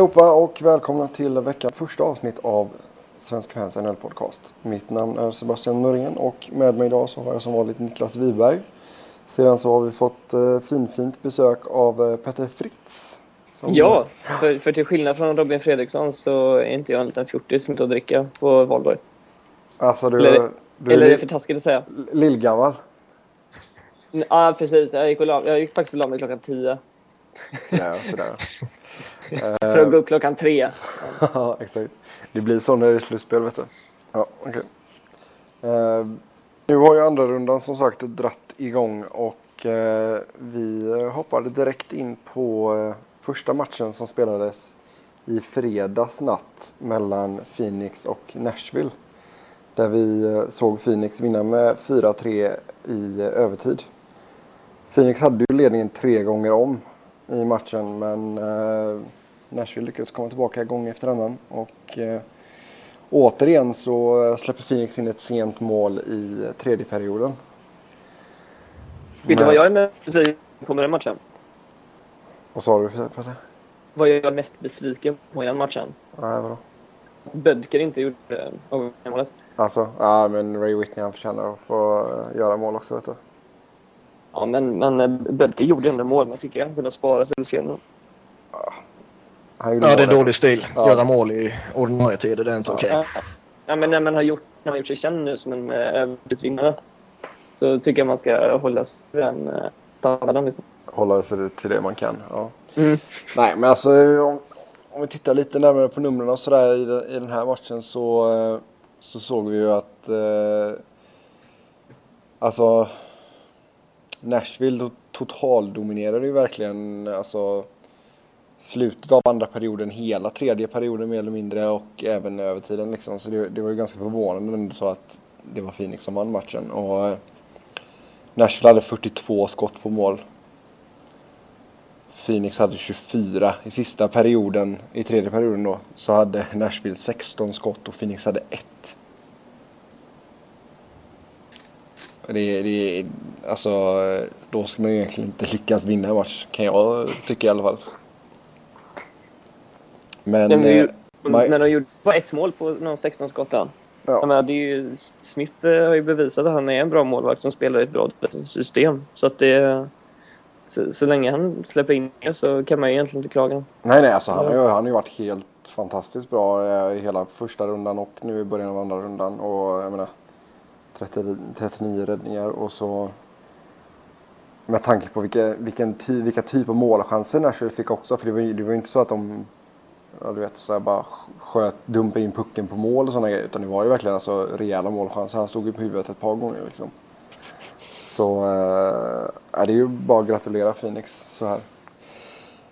Allihopa och välkomna till veckans första avsnitt av Svensk Fans NHL Podcast. Mitt namn är Sebastian Norén och med mig idag så har jag som vanligt Niklas Wiberg. Sedan så har vi fått eh, finfint besök av eh, Petter Fritz. Som... Ja, för, för till skillnad från Robin Fredriksson så är inte jag en liten fjortis som inte att dricka på valborg. Alltså du, Eller, du eller är det för taskigt att säga? lillgammal. Ja, precis. Jag gick, och la, jag gick faktiskt och la mig klockan tio. Sådär, sådär. För att gå upp klockan tre. Ja, exakt. Det blir så när det är slutspel, vet du. Ja, okej. Eh, nu har ju andra rundan som sagt dratt igång och eh, vi hoppade direkt in på eh, första matchen som spelades i fredags natt mellan Phoenix och Nashville. Där vi eh, såg Phoenix vinna med 4-3 i eh, övertid. Phoenix hade ju ledningen tre gånger om i matchen men eh, Nashville lyckades komma tillbaka gång efter annan. Och eh, återigen så släpper Phoenix in ett sent mål i tredje perioden. Vet du vad jag är mest besviken på med den matchen? Vad sa du Peter? Vad jag är mest besviken på i den matchen? Nej, vadå? Bödker inte gjorde övermålet. Alltså, ja men Ray Whitney han förtjänar att få eh, göra mål också vet du. Ja, men, men eh, Bödker gjorde ändå mål. Men jag tycker han kunde spara till senare. Han Ja, det är dålig stil. Ja. Göra mål i ordinarie tid, det är inte okej. Ja, ja, men när man har gjort, när man har gjort sig känd nu som en äh, övertidsvinnare så tycker jag man ska hålla sig till den äh, standarden. Liksom. Hålla sig till det man kan. Ja. Mm. Nej men alltså om, om vi tittar lite närmare på numren och sådär i, den- i den här matchen så, eh, så såg vi ju att eh, alltså Nashville to- totaldominerade ju verkligen alltså slutet av andra perioden, hela tredje perioden mer eller mindre och även övertiden liksom. Så det, det var ju ganska förvånande ändå så att det var Phoenix som vann matchen och eh, Nashville hade 42 skott på mål. Phoenix hade 24 i sista perioden, i tredje perioden då, så hade Nashville 16 skott och Phoenix hade 1. Det, det, alltså, då ska man ju egentligen inte lyckas vinna en match, kan jag tycka i alla fall. Men, Men vi- eh, När de gjorde bara ett mål på de 16 skotten. Ja. Menar, det är ju, Smith eh, har ju bevisat att han är en bra målvakt som spelar i ett bra system. Så att det... Så, så länge han släpper in så kan man ju egentligen inte klaga. nej, nej, alltså han har ju, han har ju varit helt fantastiskt bra eh, i hela första rundan och nu i början av andra rundan. Och jag menar, 30, 39 räddningar och så med tanke på vilka, vilken ty, vilka typ av målchanser Nashville fick också. För det var ju det var ju inte så att de ja, du vet, så här bara sköt, dumpade in pucken på mål och sådana grejer. Utan det var ju verkligen alltså, rejäla målchanser. Han stod ju på huvudet ett par gånger liksom. Så äh, det är ju bara att gratulera Phoenix så här.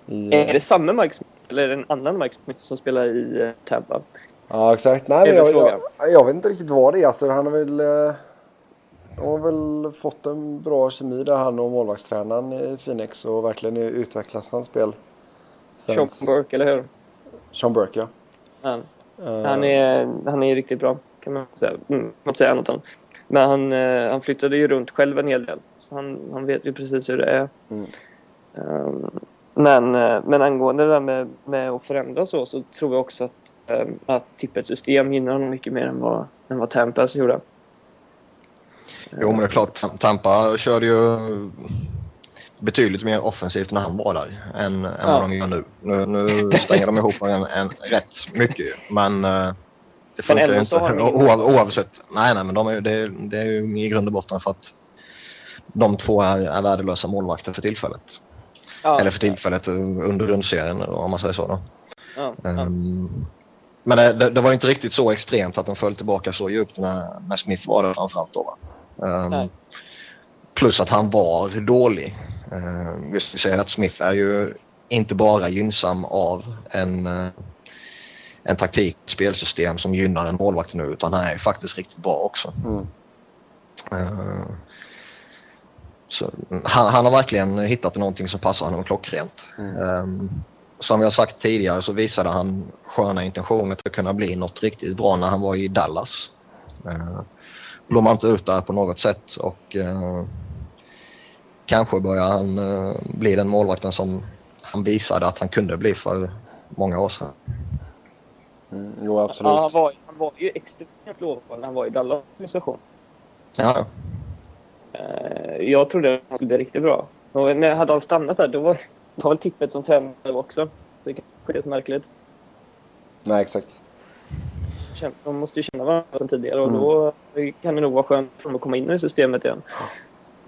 I, Är det samma Mike Smith eller är det en annan Mike Smith som spelar i eh, Tampa? Ja exakt. Nej, men jag, jag, jag vet inte riktigt vad det är. Alltså, han har väl, eh, de har väl fått en bra kemi där han och målvaktstränaren i Phoenix och verkligen utvecklat hans spel. Sen- Sean Burke, eller hur? Sean Burke ja. Han, Eh, han, är, han är riktigt bra, kan man säga. Mm, man säga annat än. Men han, eh, han flyttade ju runt själv en hel del. Så han, han vet ju precis hur det är. Mm. Um, men, eh, men angående det där med, med att förändra så, så tror jag också att, um, att tippets system gynnar honom mycket mer än vad, än vad Tampas gjorde. Jo, men det är klart. Tam- Tampa körde ju betydligt mer offensivt när han var där än, än Ja. vad de gör nu. Nu, nu stänger de ihop en, en rätt mycket men eh, det funkar ju inte oavsett. Nej, nej, men de är, det, är- det är ju i grund och botten för att de två är, är värdelösa målvakter för tillfället. Ja, Eller för tillfället eh, under grundserien om man säger så. Då. Ja. Ehm, Men det, det, det var inte riktigt så extremt att de föll tillbaka så djupt när, när Smith var där framförallt då. Nej. plus att han var dålig. Vi ska säga att Smith är ju inte bara gynnsam av en, eh, en taktik och spelsystem som gynnar en målvakt nu utan han är ju faktiskt riktigt bra också. Mm. Eh, så, han, han har verkligen hittat någonting som passar honom klockrent. Um, som jag sagt tidigare så visade han sköna intentioner till att kunna bli något riktigt bra när han var i Dallas. Blommade inte ut där på något sätt och eh, kanske börjar han eh, bli den målvakten som han visade att han kunde bli för många år sedan. Mm, jo, absolut. Ja, han, var, han var ju extremt lovande när han var i Dallas organisation. Ja, Eh, jag trodde att han skulle bli riktigt bra. Och när hade han stannat där, då var det var väl tippet som tränare också. Så det kanske inte är så märkligt. Nej, exakt. De måste ju känna varandra sedan tidigare och Mm. då kan det nog vara skönt för dem att komma in i systemet igen.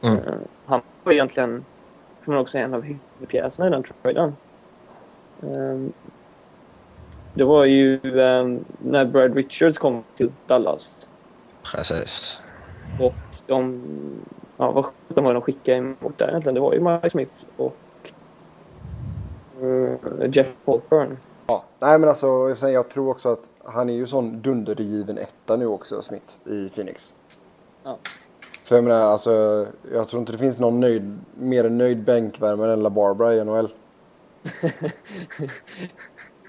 Mm. Eh, Han var egentligen, kan man också säga, en av huvudpjäserna i den traden. Um, det var ju ehm, när Brad Richards kom till Dallas precis. och de, ja vad sjutton var de skickade emot där egentligen? Det var ju Mike Smith och eh, Jeff Holburn. Ja. Nej, men alltså, jag, säger, jag tror också att han är ju sån dundergiven etta nu också, Smith, i Phoenix. Ja. För jag menar, alltså, jag tror inte det finns någon nöjd, mer nöjd bänkvärmare än La Barbara i NHL.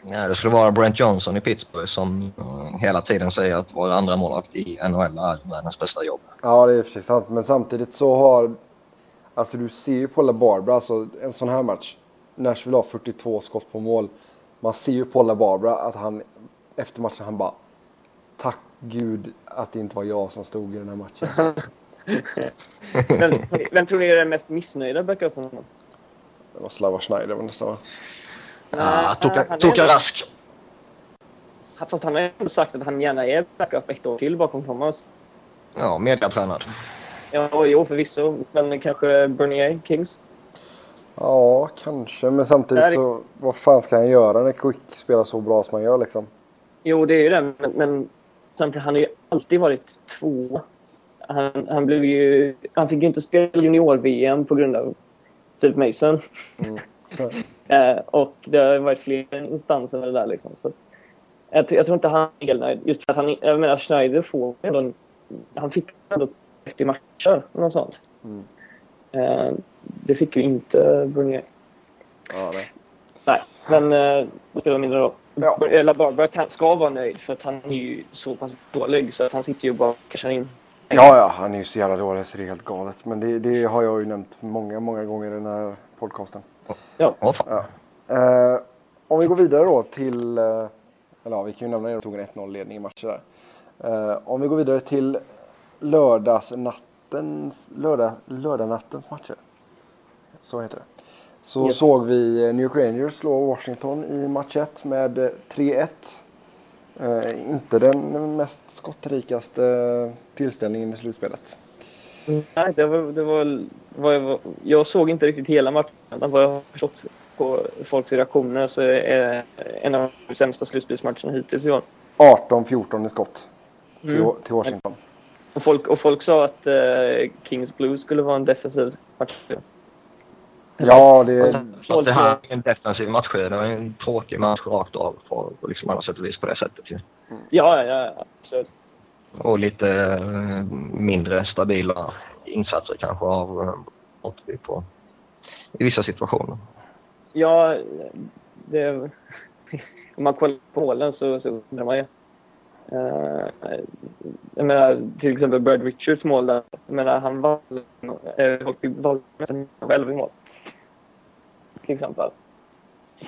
Ja, det skulle vara Brent Johnson i Pittsburgh som eh, hela tiden säger att vår andra målvakt i NHL är världens bästa jobb. Ja, det är i och för sig sant. Men samtidigt så har... Alltså du ser ju på La Barbara, alltså en sån här match. Nashville har 42 skott på mål. Man ser ju på La Barbara att han efter matchen han bara Tack gud att det inte var jag som stod i den här matchen. Vem, vem tror ni är den mest missnöjda backupen? Det var Slava Schneider var nästan va? Är ändå- Rask. Fast han har ju ändå sagt att han gärna är backup ett år till bakom Thomas. Ja, mediatränad. Ja, jo förvisso. Men kanske Bernier Kings. Ja, kanske. Men samtidigt Där- så vad fan ska han göra när Quick spelar så bra som han gör liksom? Jo, det är ju det. Men, men samtidigt, han har ju alltid varit två. Han, han blev ju... Han fick ju inte spela junior-VM på grund av Steve Mason. Mm. Eh, och det har varit fler instanser med det där liksom. Så att, jag, tror- jag tror inte han är helt nöjd. Just för att han, jag menar Schneider får ändå, han fick ändå 30 matcher något sånt. Mm. Eh, det fick ju inte Bernier. Ja, nej. Nej, men eh, det spelar mindre roll. Ja. Eller Barbara kan, ska vara nöjd för att han är ju så pass dålig så att han sitter ju bara och cashar in. Ja, ja, han är ju så jävla dålig så det är helt galet. Men det, det har jag ju nämnt många, många gånger i den här podcasten. Åh fan. Ja. Eh, om vi går vidare då till, eh, eller ja, vi kan ju nämna det, de tog en 1-0 ledning i matchen där. Eh, om vi går vidare till lördagsnattens, lördag, lördagnattens matcher. Så heter det. Så Yes. såg vi New York Rangers slå Washington i match 1 med eh, 3-1. Eh, inte den mest skottrikaste tillställningen i slutspelet. Nej, det var, det var, vad jag, såg inte riktigt hela matchen. Vad jag har förstått på folks reaktioner så är en av de sämsta slutspelsmatcherna hittills i år. 18-14 i skott till, Mm. till Washington. Och folk, och folk sa att eh, Kings Blues skulle vara en defensiv match. Ja, det, Fast det här är en defensiv match. Det var en tråkig match rakt av på, på liksom alla sätt och vis på det sättet. ju. Ja, ja. Absolut. Och lite eh, mindre stabila insatser kanske av eh, Ottby på i vissa situationer. Ja, det, om man kollar på målen så, så undrar man ju. Uh, jag menar, till exempel Brad Richards mål där. Jag menar, han var uh, valde själv i mål. Till exempel.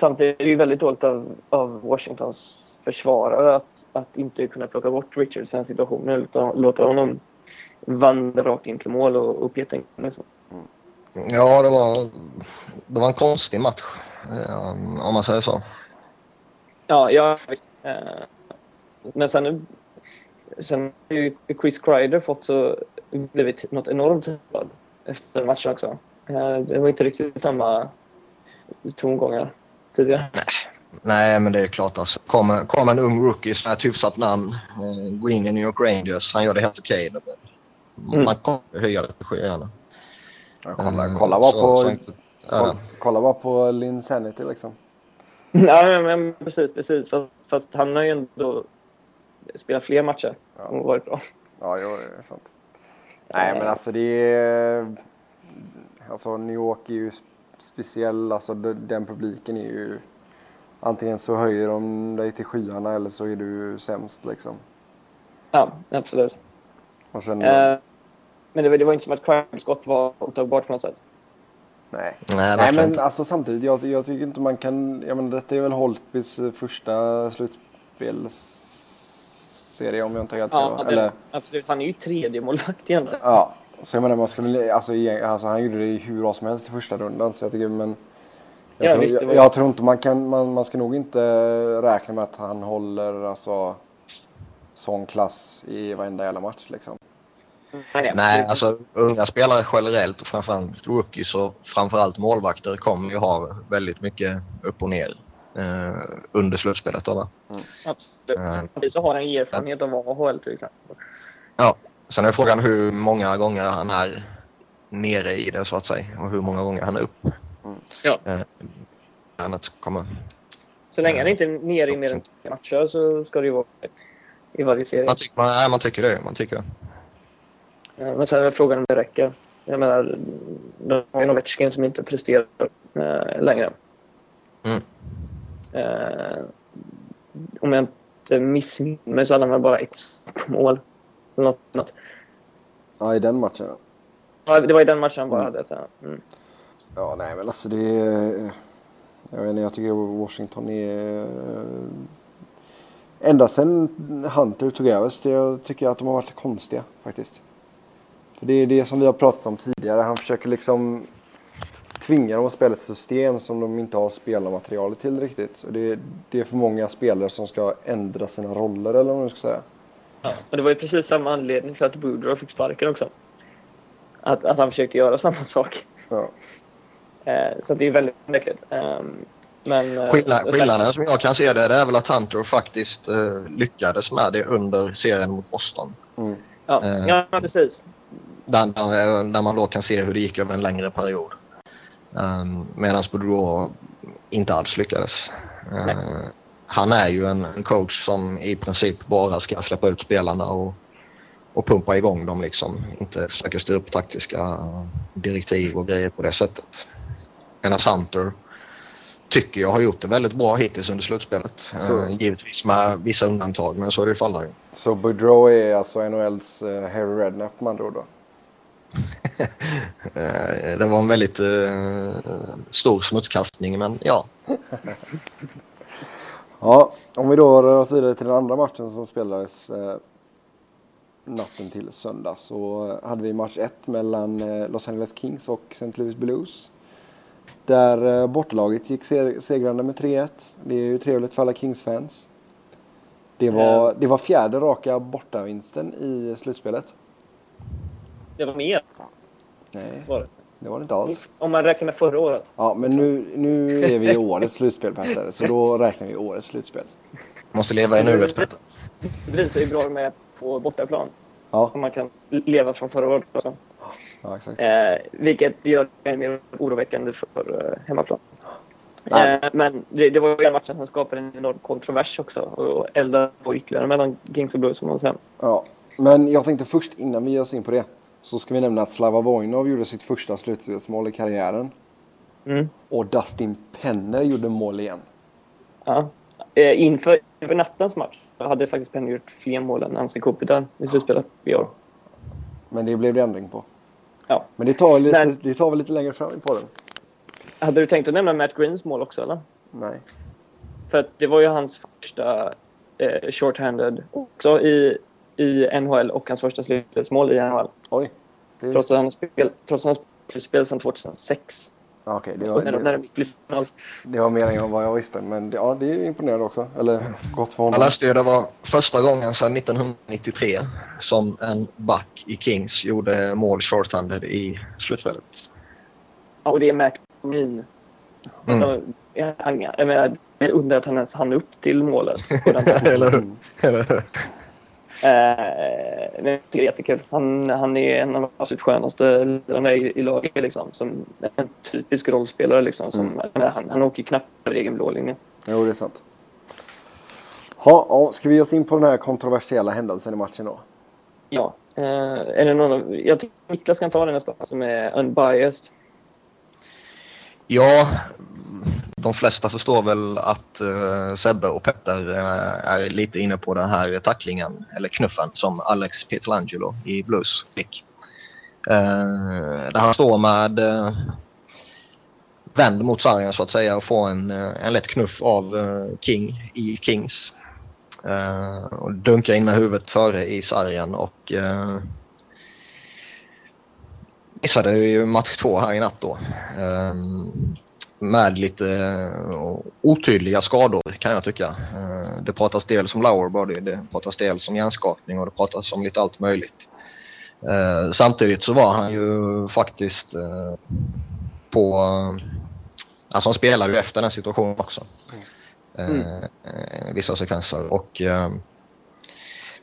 Samtidigt är det ju väldigt dåligt av, av Washingtons försvarare att, att inte kunna plocka bort Richards i den situationen utan låta honom vandra rakt in till mål och upp Liksom. Ja, det var, det var en konstig match. eh, om man säger så. Ja, ja. Eh, Men sen, sen har ju Chris Kreider fått så blivit något enormt efter matchen också. Eh, Det var inte riktigt samma tongångar tidigare. Nej, men det är klart alltså. Kommer kom en ung rookie som är ett hyfsat namn, eh, går in i New York Rangers, han gör det helt okej. Mm. Man kommer höja det till skyarna. Ja, kolla, Eh, kolla bara så- på, så kolla, bara på Lin Sanity liksom. Ja, men precis, precis. Fast, fast han har ju ändå spelat fler matcher Ja. och varit bra. Ja, jo, det är sant. Nej, men alltså det är... Alltså New York är ju speciell, alltså de- den publiken är ju... Antingen så höjer de dig till skyarna eller så är du sämst liksom. Ja, absolut. Och sen, Eh, Men det var, det var inte som att Kreider skott var otagbart på något sätt. Nej. Nej, Nej men alltså samtidigt, jag, jag tycker inte man kan, jag menar detta är väl Holtbys första slutspelsserie om jag inte har helt fel Ja, Eller, absolut. Han är ju tredje målvakt egentligen. ja. Så jag menar man skulle, alltså, alltså han gjorde det hur bra som helst i första rundan så jag tycker men jag, Ja, tror, visst, jag, jag tror inte man kan, man, man ska nog inte räkna med att han håller alltså sån klass i varenda jävla match liksom. Nej, Nej, alltså unga spelare generellt och framförallt rookies och framförallt målvakter kommer ju ha väldigt mycket upp och ner eh, under slutspelet. Då, va? Absolut. Eh, Samtidigt så har han erfarenhet av AHL till exempel. ja. Sen är frågan hur många gånger han är nere i det så att säga och hur många gånger han är upp. Ja. Eh, kommer. Så länge han inte är nere i mer än tre matcher så ska det ju vara i varje serie. Man, tycker, man, nej, man tycker det. Man tycker. Eh, Men sen är frågan om det räcker. Jag menar, de har ju Ovechkin som inte presterar eh, längre. Mm. Eh, om jag inte missminner mig så hade han väl bara ett mål. Något, något. Ja i den matchen. ja. Det var i den matchen han bara Mm. hade ja. Mm. Ja, nej men alltså det. Jag vet inte, jag tycker Washington är... Ända sedan Hunter tog över så jag tycker att de har varit konstiga faktiskt. För det är det som vi har pratat om tidigare. Han försöker liksom tvinga dem att spela ett system som de inte har spelarmaterialet till riktigt. Och det, är, det är för många spelare som ska ändra sina roller eller vad man ska säga. Ja, och det var ju precis samma anledning till att Boudreau fick sparken också. Att, att han försökte göra samma sak. Ja. Eh, så det är väldigt märkligt. Ehm, men... eh, Skillnad, och sen- skillnaden som jag kan se det, det är väl att Hunter faktiskt eh, lyckades med det under serien mot Boston. Mm. Ja, eh, ja, precis. Där, där, där man då kan se hur det gick över en längre period. Um, Medan Boudreau inte alls lyckades. Eh, han är ju en, en coach som i princip bara ska släppa ut spelarna och, och pumpa igång dem liksom. Inte försöka styra upp taktiska direktiv och grejer på det sättet. Medan Hunter tycker jag har gjort det väldigt bra hittills under slutspelet. Så- Eh, givetvis med vissa undantag men så är det ju för alla. Så Boudreau är alltså NHLs uh, Harry Redknapp andra ord då? Eh, Det var en väldigt eh, stor smutskastning men ja. Ja, om vi då rör oss vidare till den andra matchen som spelades eh, natten till söndag så eh, hade vi match 1 mellan eh, Los Angeles Kings och St. Louis Blues. Där eh, bortlaget gick se- segrande med 3-1. Det är ju trevligt för alla Kings-fans. Det var, det var fjärde raka bortavinsten i slutspelet. Det var mer Nej, var det. Det var det inte alls. Om man räknar med förra året. Ja, men nu, nu är vi i årets slutspel Petter, så då räknar vi årets slutspel. Måste leva i nuet Peter. Det visar ju bra med på bortaplan. Ja, Om man kan leva från förra året också. ja exakt. Eh, vilket gör det mer oroväckande för eh, hemmaplan. Nej. Eh, men det, det var ju den matchen som skapade en enorm kontrovers också. Och eldade på ytterligare mellan Kings och Blues som man säger. Ja, men jag tänkte först innan vi ger oss in på det så ska vi nämna att Slava Vojnov gjorde sitt första slutspelsmål i karriären. Mm. Och Dustin Penner gjorde mål igen. Ja. Eh, inför, inför nattens match hade faktiskt Penny gjort fler mål än Nancy Kopitar i slutspelet i år. Men det blev det ändring på. Ja. Men det tar, lite, Men- det tar väl lite längre fram i podden. Hade du tänkt att nämna Matt Greens mål också eller? Nej. För att det var ju hans första eh, shorthanded också i, i NHL och hans första slutspelsmål i NHL. Oj. Det är Trots att han har spel, trots att han har spelat spel sedan 2006. ja, okej, det, var, när, de- när det, de gick till final. det var mer än vad jag visste. Men det, ja, det är imponerande också. Eller gott för Jag honom. läste ju det var första gången sedan 1993 som en back i Kings gjorde mål shorthanded i slutspelet. Ja, och det är Green. Mm. Så, han, jag menar, jag undrar att han ens hann upp till målet. på den tiden. Eller hur? Eh, men jag tycker det är jättekul. Han, han är en av de absolut skönaste ledarna i, i laget. Liksom, som en typisk rollspelare. Liksom, som, Mm. han, han åker knappt över egen blå linje. Jo, det är sant. Ha, ja, ska vi ge oss in på den här kontroversiella händelsen i matchen då? Ja. Eh, är det någon av, jag tycker Niklas kan ta den nästan, som är unbiased. Ja, de flesta förstår väl att uh, Sebbe och Petter uh, är lite inne på den här tacklingen, eller knuffen, som Alex Pietrangelo i Blues fick. Eh, uh, där han står med uh, vänd mot sargen så att säga och får en, en lätt knuff av King i Kings. och dunkar in med huvudet före i sargen och missade ju match två här i natt då. Um, med lite uh, otydliga skador kan jag tycka. Uh, det pratas dels om lower body, det pratas dels om hjärnskakning och det pratas om lite allt möjligt. Uh, samtidigt så var han ju faktiskt på... Alltså han spelade ju efter den situationen också. Mm. vissa sekvenser och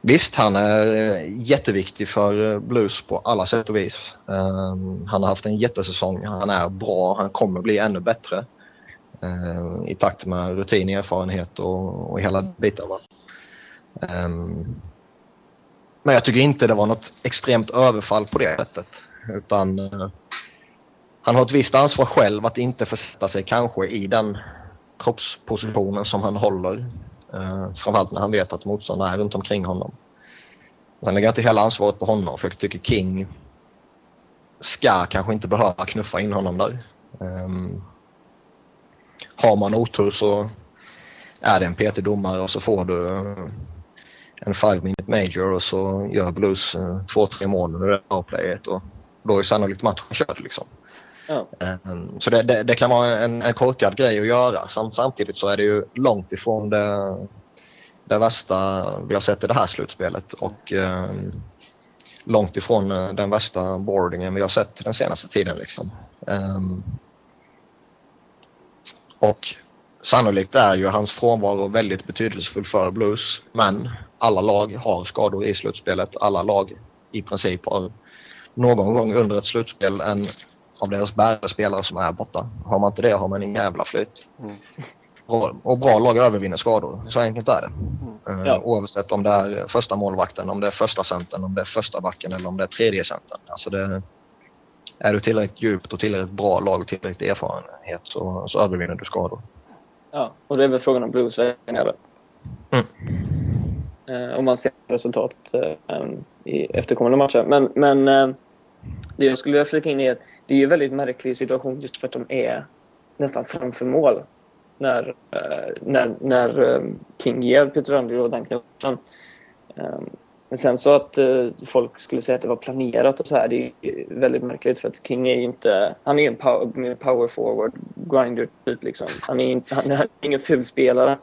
Visst, han är eh, jätteviktig för eh, Blues på alla sätt och vis. Ehm, han har haft en jättesäsong. Han är bra. Han kommer bli ännu bättre. Ehm, I takt med rutin, erfarenhet och, och hela biten. Ehm, men jag tycker inte det var något extremt överfall på det sättet. Utan eh, han har ett visst ansvar själv att inte försätta sig kanske i den kroppspositionen som han håller Eh, framförallt när han vet att motståndare är runt omkring honom. Sen lägger jag inte hela ansvaret på honom för jag tycker King ska kanske inte behöva knuffa in honom där. Um, har man otur så är det en petig domare och så får du eh, en five minute major och så gör Blues uh, två, tre mål under det playet och då är sannolikt matchen körd liksom. Ja. Ehm, så det, det, det, kan vara en, en korkad grej att göra. Samt, samtidigt så är det ju långt ifrån det, det värsta vi har sett i det här slutspelet och um, långt ifrån eh, den värsta boardingen vi har sett den senaste tiden liksom. Um, och sannolikt är ju hans frånvaro väldigt betydelsefull för Blues men alla lag har skador i slutspelet. Alla lag i princip har någon gång under ett slutspel en av deras bärare spelare som är borta. Har man inte det har man ingen jävla flyt. Mm. Och bra lag övervinner skador. Så enkelt är det. Mm. Ja. Oavsett om det är första målvakten, om det är första centern, om det är första backen eller om det är tredje centern. Alltså det, är du tillräckligt djupt och tillräckligt bra lag och tillräckligt erfarenhet så, så övervinner du skador. Ja, och det är väl frågan om Blues vägnar mm. eh, Om man ser resultatet eh, i efterkommande matcher. Men, men eh, det jag skulle vilja flika in är att det är ju en väldigt märklig situation just för att de är nästan framför mål när, uh, när, när eh, King ger Peter Andrew den knuffen. Ehm, men sen så att eh, folk skulle säga att det var planerat och så här, det är väldigt märkligt för att King är ju inte, han är en power, power forward grinder typ liksom. Han är, han är ingen ful spelare.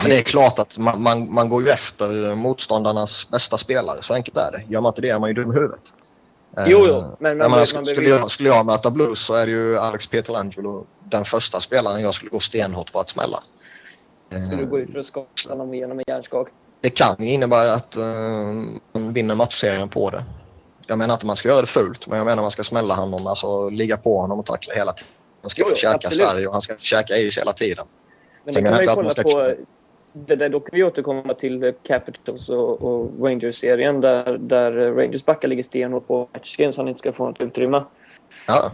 Men det är klart att man, man, man går ju efter motståndarnas bästa spelare, så enkelt är det. Gör man inte det är man ju dum i huvudet. Jo, jo. Men, men, men skulle, skulle, jag, skulle jag möta Blues så är det ju Alex Pietrangelo den första spelaren jag skulle gå stenhårt på att smälla. Så du går ut för att skaka honom genom en hjärnskak? Det kan innebära att uh, man vinner matchserien på det. Jag menar inte att man ska göra det fult, men jag menar att man ska smälla honom, alltså ligga på honom och tackla hela tiden. Han ska inte käka Sverige och han ska käka is hela tiden. Men det kan man ju kolla på det där, då kan vi återkomma till Capitals och, och Rangers-serien där, där Rangers backar ligger stenhårt på matchscreen så han inte ska få något utrymme. Ja.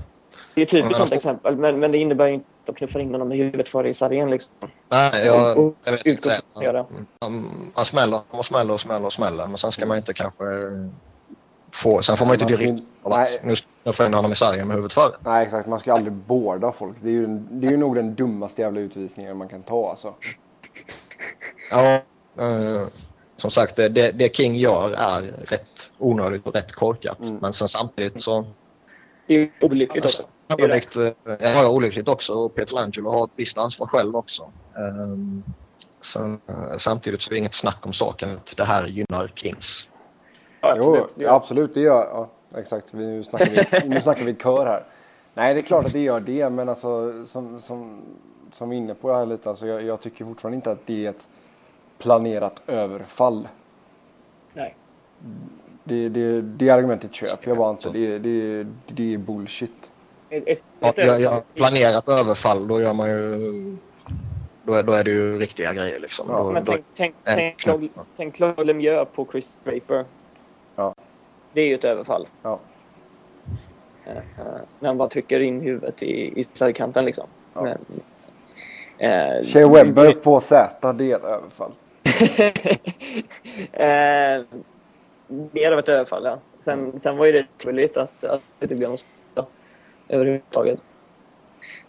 Det är ett typiskt sånt exempel, men, men det innebär ju inte att de knuffar in honom i huvudet före i sargen. Liksom. Nej, jag, och, jag vet inte. Man, man smäller och smäller och smäller och smäller, men sen ska man inte kanske få... Sen får man, man inte direkt... Nej. Nu knuffar in honom i sargen med huvudet före. Nej, exakt. Man ska aldrig båda folk. Det är ju, det är ju nog den dummaste jävla utvisningen man kan ta alltså. Ja, eh, som sagt det, det, King gör är rätt onödigt och rätt korkat. Mm. Men sen samtidigt så... Det är olyckligt också. Sannolikt, eh, ja, olyckligt också och Peter Langelo har ett visst ansvar själv också. Um, sen, uh, samtidigt så är det inget snack om saken att det här gynnar Kings. Ja, absolut, jo, absolut det gör ja, exakt. Nu snackar, vi, nu snackar vi kör här. Nej, det är klart att det gör det, men alltså som, som, som vi är inne på det här lite, alltså jag, jag tycker fortfarande inte att det är ett planerat överfall. Nej. Det, det, det argumentet köper jag bara inte. Det, det, det är bullshit. Ett, ett, ett ja, jag, planerat överfall, då gör man ju... Då är, då är det ju riktiga grejer liksom. Ja. Då, men tänk, tänk, tänk, Claude, tänk Claude Lemieux på Chris Draper. Ja. Det är ju ett överfall. Ja. Uh, när han bara trycker in huvudet i, i sargkanten liksom. Ja. Men, uh, Shea Webber på Z, det är ett överfall. eh, mer av ett överfall, ja. Sen, sen var ju det turligt att, att det blev någon skada överhuvudtaget.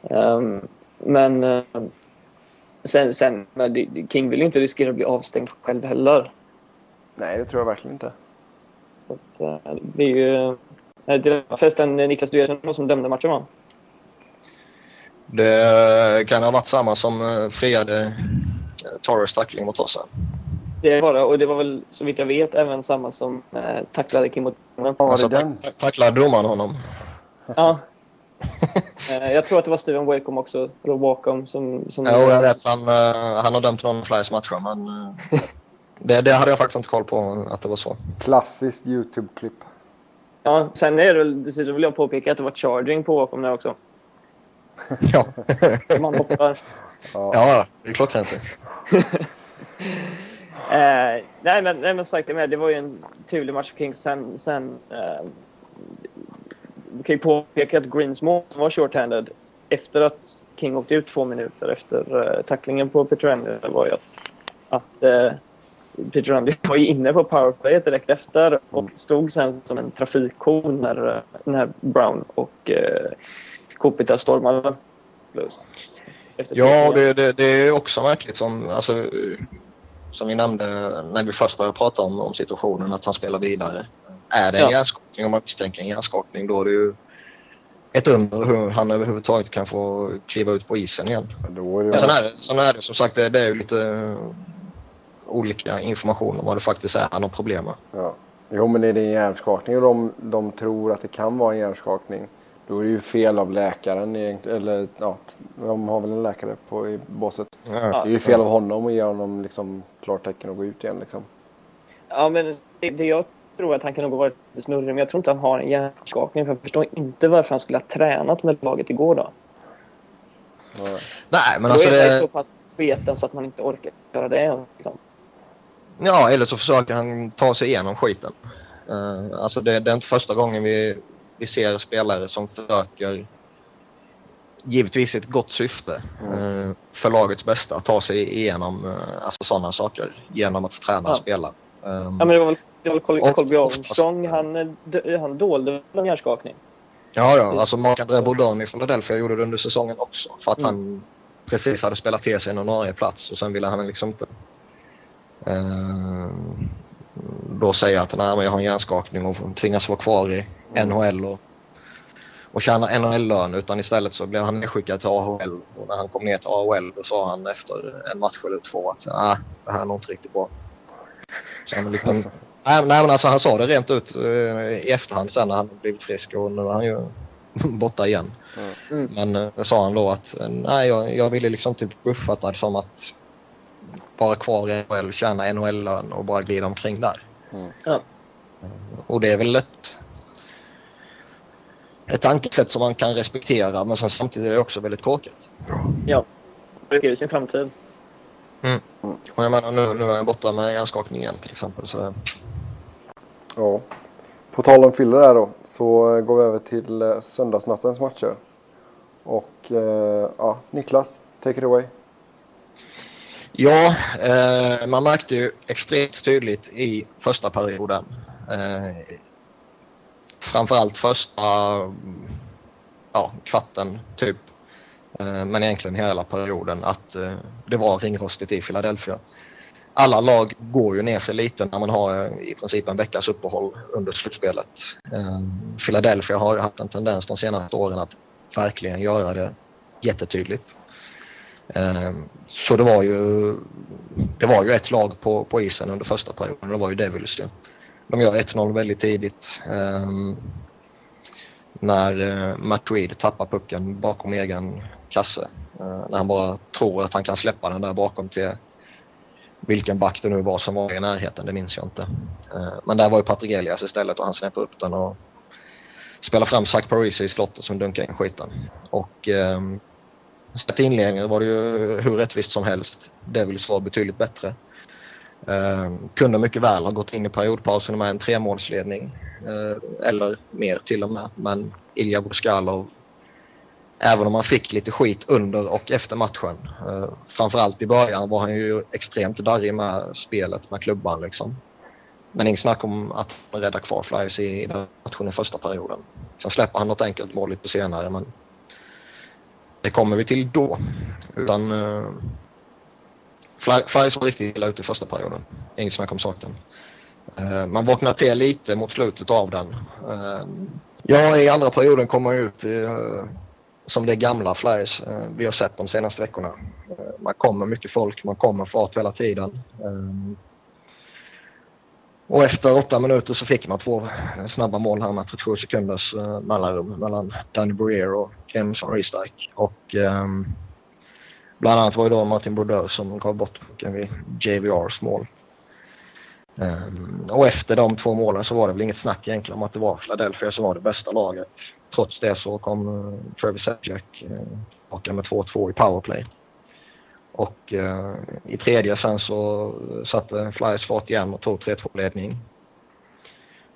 Um, men uh, sen, sen King vill ju inte riskera att bli avstängd själv heller. Nej, det tror jag verkligen inte. Så att, uh, det är ju... Det var förresten Niklas Duersson som dömde matchen va? Det kan ha varit samma som friade Torres tackling mot oss. Det var det och det var väl så vitt jag vet även samma som eh, tacklade Kim mot Ja, var det den? Tacklade domaren honom? Ja. eh, jag tror att det var Steven Wacom också, eller Wacom som... som jo, jag vet. Han, uh, han har dömt någon Flyers matcher men uh, det, det hade jag faktiskt inte koll på att det var så. Klassiskt YouTube-klipp. Ja, sen är det väl, dessutom vill jag påpeka att det var charging på Wacom där också. Ja. Man hoppar. Ja, ja det är klockrent. Eh, nej, men, nej, men sagt det var ju en turlig match för Kings. Sen, sen eh, vi kan ju påpeka att Greens mål var short-handed efter att King åkte ut två minuter efter eh, tacklingen på Peter Emily var ju att, att eh, Peter Emily var ju inne på powerplayet direkt efter och stod sen som en trafikkon när, när Brown och eh, Kopita stormade. Ja, det, det, det, är också märkligt som, alltså, som vi nämnde när vi först började prata om, om situationen, att han spelar vidare. Är det en ja. hjärnskakning, om man misstänker en hjärnskakning, då är det ju ett under hur han överhuvudtaget kan få kliva ut på isen igen. Då är det... Men sen, är det, sen är det som sagt, det, det är ju lite olika information om vad det faktiskt är han har problem med. Ja. Jo men är det en hjärnskakning och de, de tror att det kan vara en hjärnskakning då är det ju fel av läkaren eller ja, de har väl en läkare på i båset. Ja. Det är ju fel av honom att ge honom liksom klartecken att gå ut igen liksom. Ja men det, det jag tror att han kan nog ha varit snurrig men jag tror inte han har en hjärnskakning för jag förstår inte varför han skulle ha tränat med laget igår då. Ja. Nej men alltså då är det... så pass beten så att man inte orkar göra det liksom. Ja eller så försöker han ta sig igenom skiten. Uh, alltså det, det är inte första gången vi vi ser spelare som försöker givetvis ett gott syfte mm. eh, för lagets bästa ta sig igenom eh, alltså sådana saker genom att träna och spela. Um, ja men det var väl, det var Colby Armstrong, han, han dolde en hjärnskakning. Ja, ja, alltså Marc-André Bourdon i Philadelphia gjorde det under säsongen också för att mm. han precis hade spelat till sig en ordinarie plats och sen ville han liksom inte eh, då säga att nej, men jag har en hjärnskakning och tvingas vara kvar i NHL och, och tjäna NHL-lön utan istället så blev han nedskickad till AHL och när han kom ner till AHL då sa han efter en match eller två att nej, det här är nog inte riktigt bra. Så han liksom, nej, nej men alltså han sa det rent ut uh, i efterhand sen när han blivit frisk och nu är han ju borta igen. Mm. Men uh, sa han då att nej jag, jag ville liksom typ uppfatta det som att vara kvar i NHL, tjäna NHL-lön och bara glida omkring där. Mm. Ja. Och det är väl ett ett tankesätt som man kan respektera men sen samtidigt är det också väldigt korkat. Ja, det är sin framtid. Mm. Och jag menar nu, nu är jag borta med hjärnskakning igen till exempel. Så... Ja. På tal om fyller där då så går vi över till eh, söndagsnattens matcher. Och eh, ja, Niklas, take it away. Ja, eh, man märkte ju extremt tydligt i första perioden eh, framförallt första ja, kvarten typ. Eh, men egentligen hela perioden att eh, det var ringrostigt i Philadelphia. Alla lag går ju ner sig lite när man har eh, i princip en veckas uppehåll under slutspelet. Philadelphia har haft en tendens de senaste åren att verkligen göra det jättetydligt. Så det var ju, det var ju ett lag på, på isen under första perioden, det var ju Devils ju. De gör 1-0 väldigt tidigt. Um, när uh, Matt Reed tappar pucken bakom egen kasse. Uh, när han bara tror att han kan släppa den där bakom till vilken back det nu var som var i närheten, det minns jag inte. Uh, men där var ju Patrik Elias istället och han snäppade upp den och spelade fram Zach Parisi i slottet som dunkade in skiten. Och um, sett i inledningen var det ju hur rättvist som helst. Devils var betydligt bättre. Eh, kunde mycket väl ha gått in i periodpausen med en tremålsledning. Eh, eller mer till och med. Men Ilja Boskalov, även om han fick lite skit under och efter matchen. Eh, framförallt i början var han ju extremt darrig med spelet med klubban liksom. Men inget snack om att han räddar kvar Flyers i, i den matchen i första perioden. Sen släpper han något enkelt mål lite senare men det kommer vi till då. Utan eh, Flyers var riktigt illa ute i första perioden. Inget snack om saken. Uh, man vaknade till lite mot slutet av den. Uh, ja, i andra perioden kommer man ut uh, som det gamla Flyers vi har sett de senaste veckorna. man kommer mycket folk, man kommer fart hela tiden. Och efter åtta minuter så fick man två snabba mål här med 37 sekunders uh, mellanrum mellan Danny Breer och Ken Reesdyke. Och um, bland annat var det då Martin Brodeur som gav bort pucken vid JVRs mål. Um, och efter de två målen så var det väl inget snack egentligen om att det var Philadelphia som var det bästa laget. Trots det så kom uh, Travis Sedgwick uh, tillbaka med 2-2 i powerplay. Och eh, i tredje sen så satte Flyers fart igen och tog 3-2-ledning.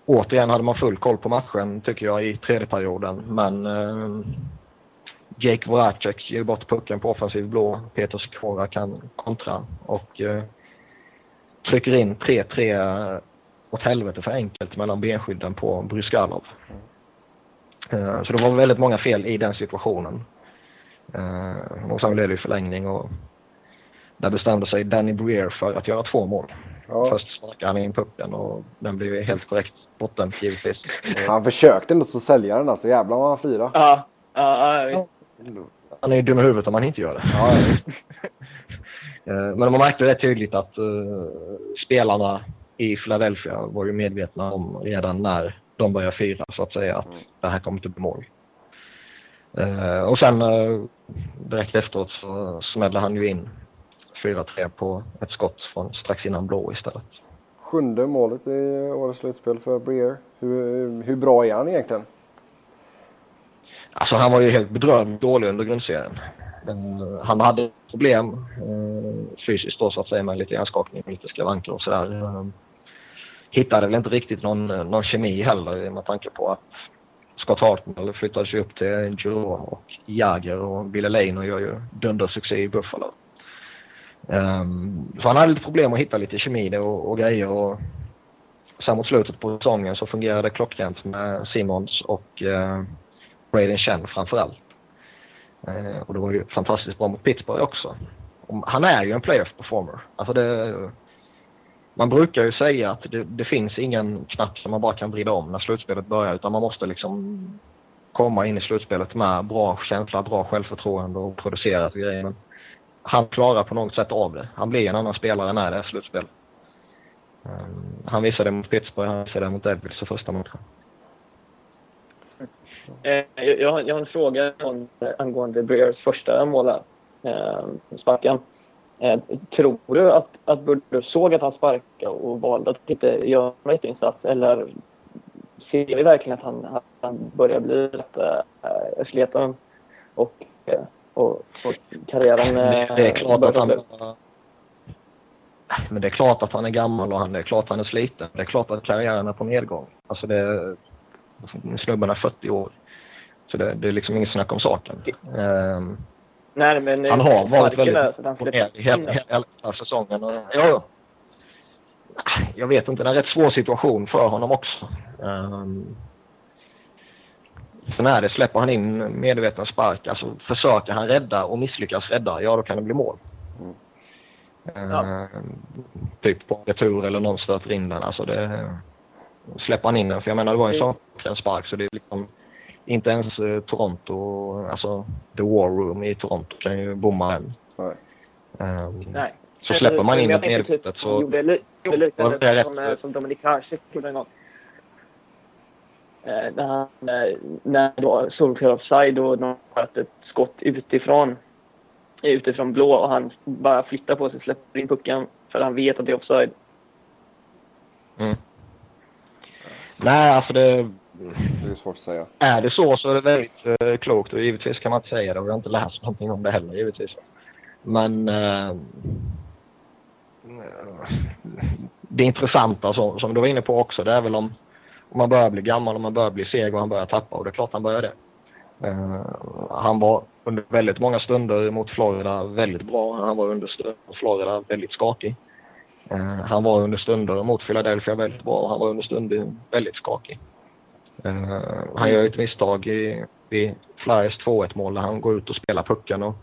Återigen hade man full koll på matchen tycker jag i tredje perioden men eh, Jake Voracek ger bort pucken på offensiv blå. Peter Sikora kan kontra och eh, trycker in 3-3 åt helvete för enkelt mellan benskydden på Bryskalov. Eh, så det var väldigt många fel i den situationen. Eh, och sen blev det förlängning och där bestämde sig Danny Breer för att göra två mål. Ja. Först sparkade han in pucken och den blev helt korrekt bortdömd givetvis. Han försökte ändå så sälja den alltså. Jävlar vad han firade. Ja. Ja, ja. Han är ju dum i huvudet om han inte gör det. Ja, eh, Men man märkte rätt tydligt att uh, spelarna i Philadelphia var ju medvetna om redan när de började fira så att säga att mm. det här kommer inte bli mål. Uh, och sen direkt efteråt så smällde han ju in 4-3 på ett skott från strax innan blå istället. Sjunde målet i årets slutspel för Breer. Hur, hur bra är han egentligen? Alltså han var ju helt bedrövligt dålig under grundserien. Eh, han hade problem eh, fysiskt då så att säga med lite hjärnskakning och lite skavanker och sådär. Eh, hittade väl inte riktigt någon, eh, någon kemi heller med tanke på att Scott Hartnell flyttade sig upp till Giroux och Jagger och Billy Lane och gör ju dundersuccé i Buffalo. Um, så han hade lite problem att hitta lite kemi och, och grejer och sen mot slutet på säsongen så fungerade det klockrent med Simons och uh, Braden Chen framförallt. Eh, och det var ju fantastiskt bra mot Pittsburgh också. Och han är ju en playoff performer. Alltså det, man brukar ju säga att det, det, finns ingen knapp som man bara kan vrida om när slutspelet börjar utan man måste liksom komma in i slutspelet med bra känsla, bra självförtroende och producera grejer. Men han klarar på något sätt av det. Han blir en annan spelare när det är slutspel. Um, han visade det mot Pittsburgh, han visade det mot Devils i första matchen. Eh, jag, har, jag har en fråga angående Breers första mål här. Eh, sparken. Eh, tror du att, att Burdo såg att han sparkade och valde att inte göra en insats eller ser vi verkligen att han, han börjar bli rätt äh, sleten och äh, och, och karriären det, det är klart att han, men det är klart att han är gammal och han, det är klart att han är sliten. Det är klart att karriären är på nedgång. Alltså det, snubben är 40 år. Så det, det är liksom inget snack om saken. Um, Nej, men han har varit väldigt ner hela, hela säsongen. Och, ja, ja. Jag vet inte, det är en rätt svår situation för honom också. Um, Sen är det, släpper han in medveten spark, alltså försöker han rädda och misslyckas rädda, ja då kan det bli mål. Mm. Ja. Uh, typ på retur eller någon stöter in den. Alltså det, släpper han in den, för jag menar det var ju mm. en spark så det är liksom inte ens uh, Toronto, alltså the war room i Toronto kan ju bomma den. Nej. Um, Nej. Så släpper man in den medvetet så... Gjorde liknande som, eh, som Dominik Hasek gjorde en gång eh, när, han, eh, när det var solklar offside och de sköt ett skott utifrån, utifrån blå och han bara flyttar på sig släpper in pucken för han vet att det är offside. Mm. Nej, alltså det... Mm, det är svårt att säga. Är det så så är det väldigt eh, klokt och givetvis kan man inte säga det och jag har inte läst någonting om det heller givetvis. Men eh, det intressanta som, som du var inne på också det är väl om om man börjar bli gammal och man börjar bli seg och han börjar tappa och det är klart han börjar det. Eh, han var under väldigt många stunder mot Florida väldigt bra. Han var under stunder mot Florida väldigt skakig. Eh, han var under stunder mot Philadelphia väldigt bra och han var under stunder väldigt skakig. Uh, han gör ett misstag i vid Flyers 2-1 mål där han går ut och spelar pucken och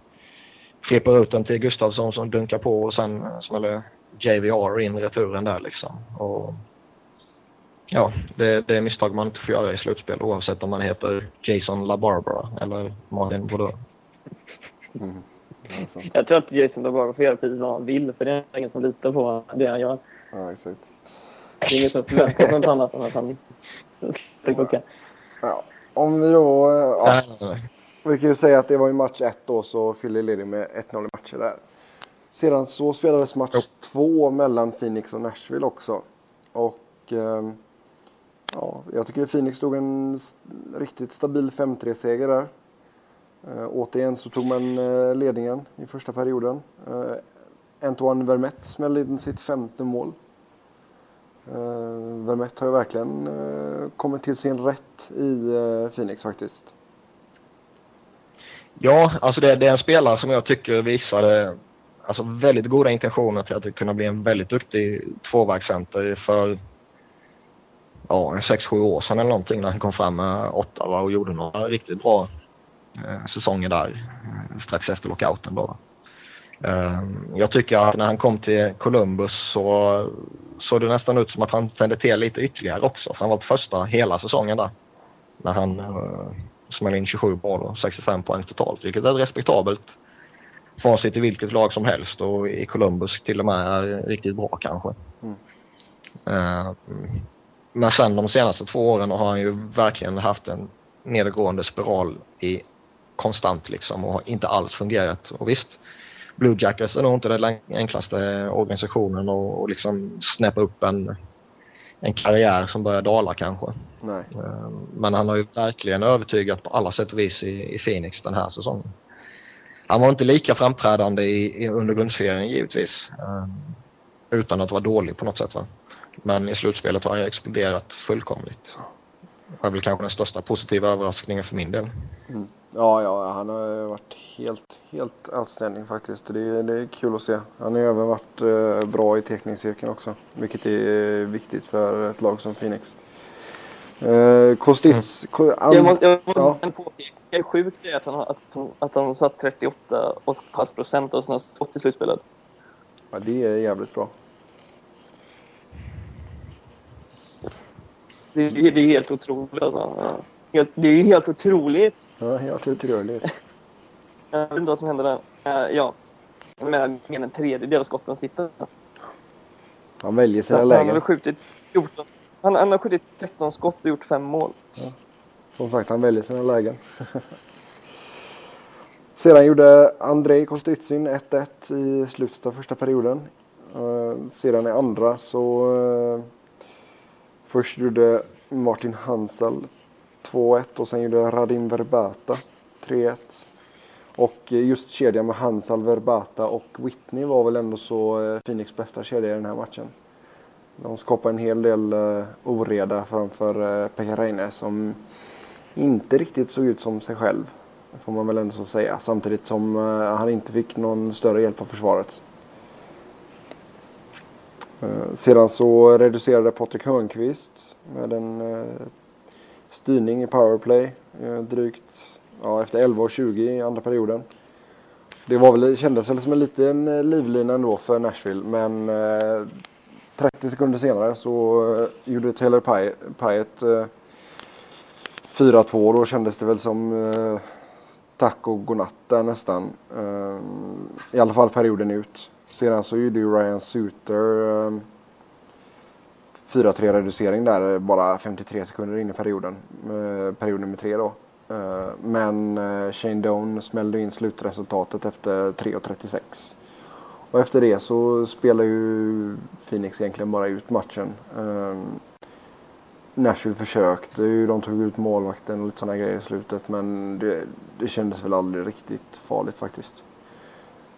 flippar ut den till Gustafsson som dunkar på och sen smäller JVR in returen där liksom. Och ja, det, det är misstag man inte får göra i slutspel oavsett om man heter Jason LaBarbara eller Martin Baudou. Mm. Jag tror att Jason LaBarbara får göra precis vad han vill för det är ingen som litar på det han gör. Ja, exakt. Det är ingen som förväntar sig något annat än att han ja. ja. Om vi då... Ja. Vi kan ju säga att det var i match ett då så Philly ledde med 1-0 i matcher där. Sedan så spelades match två mellan Phoenix och Nashville också. Och eh, ja, jag tycker Phoenix tog en riktigt stabil 5-3-seger där. Eh, återigen så tog man eh, ledningen i första perioden. Eh, Antoine Vermette smällde in sitt femte mål. Eh, Vermette har ju verkligen eh, kommit till sin rätt i eh, Phoenix faktiskt. Ja, alltså det, det, är en spelare som jag tycker visade alltså väldigt goda intentioner till att kunna bli en väldigt duktig tvåvägscenter för ja, 6-7 år sedan eller någonting när han kom fram med Ottawa och gjorde några riktigt bra eh, säsonger där eh, strax efter lockouten då. Eh, jag tycker att när han kom till Columbus så såg det nästan ut som att han tände till lite ytterligare också. Han var på första hela säsongen där. När han eh, smällde in 27 mål och 65 poäng totalt, vilket är respektabelt facit i vilket lag som helst och i Columbus till och med är riktigt bra kanske. Mm. Uh, men sen de senaste två åren har han ju verkligen haft en nedgående spiral i konstant liksom och har inte alls fungerat. Och visst, Blue Jackets är nog inte den enklaste organisationen och, liksom snäppa upp en, en karriär som börjar dala kanske. Nej. Ehm, men han har ju verkligen övertygat på alla sätt och vis i, i Phoenix den här säsongen. Han var inte lika framträdande i, i, under grundserien givetvis. Um, utan att vara dålig på något sätt va. Men i slutspelet har han exploderat fullkomligt. Det är väl kanske den största positiva överraskningen för min del. Mm. Ja, ja, han har varit helt, helt outstanding faktiskt. Det, det är kul att se. Han har även varit eh, bra i teckningscirkeln också. Vilket är viktigt för ett lag som Phoenix. Eh, Kostits... Mm. jag måste, jag måste ja. påpeka det är sjukt att han, att, att han satt 38,5 procent av sina skott i slutspelet. Ja, det är jävligt bra. Det, det, det är helt otroligt alltså. Helt, det är helt otroligt. Ja, helt otroligt. Jag vet inte vad som händer där. Uh, ja. Jag menar, mer än en tredjedel av skotten sitter. Han väljer sina lägen. Han har skjutit 14. Han, han har skjutit 13 skott och gjort fem mål. Ja. Som sagt, han väljer sina lägen. Sedan gjorde Andrei Kostitsyn 1-1 i slutet av första perioden. Uh, sedan i andra så uh, först gjorde Martin Hansel 2-1 och sen gjorde Radim Verbata 3-1. Och just kedjan med Hansal, Verbata och Whitney var väl ändå så eh, Phoenix bästa kedja i den här matchen. De skapade en hel del eh, oreda framför eh, Pekka Reine som inte riktigt såg ut som sig själv. Får man väl ändå så säga. Samtidigt som han inte fick någon större hjälp av försvaret. Sedan så reducerade Patrik Hörnqvist med en styrning i powerplay eh, drygt ja, efter 11.20 i andra perioden. Det var väl, kändes väl som en liten eh, livlina ändå för Nashville men eh, 30 sekunder senare så gjorde Taylor Pyatt 4-2 då kändes det väl som tack och godnatt där nästan. I alla fall perioden ut. Sedan så gjorde ju Ryan Suter 4-3 reducering där eh, bara 53 sekunder in i perioden. Eh, period nummer tre då. Eh, men eh, Shane Doan smällde in slutresultatet efter 3.36. Och efter det så spelar ju Phoenix egentligen bara ut matchen. Eh, Nashville försökte ju. de tog ut målvakten och lite sådana grejer i slutet men det, det kändes väl aldrig riktigt farligt faktiskt.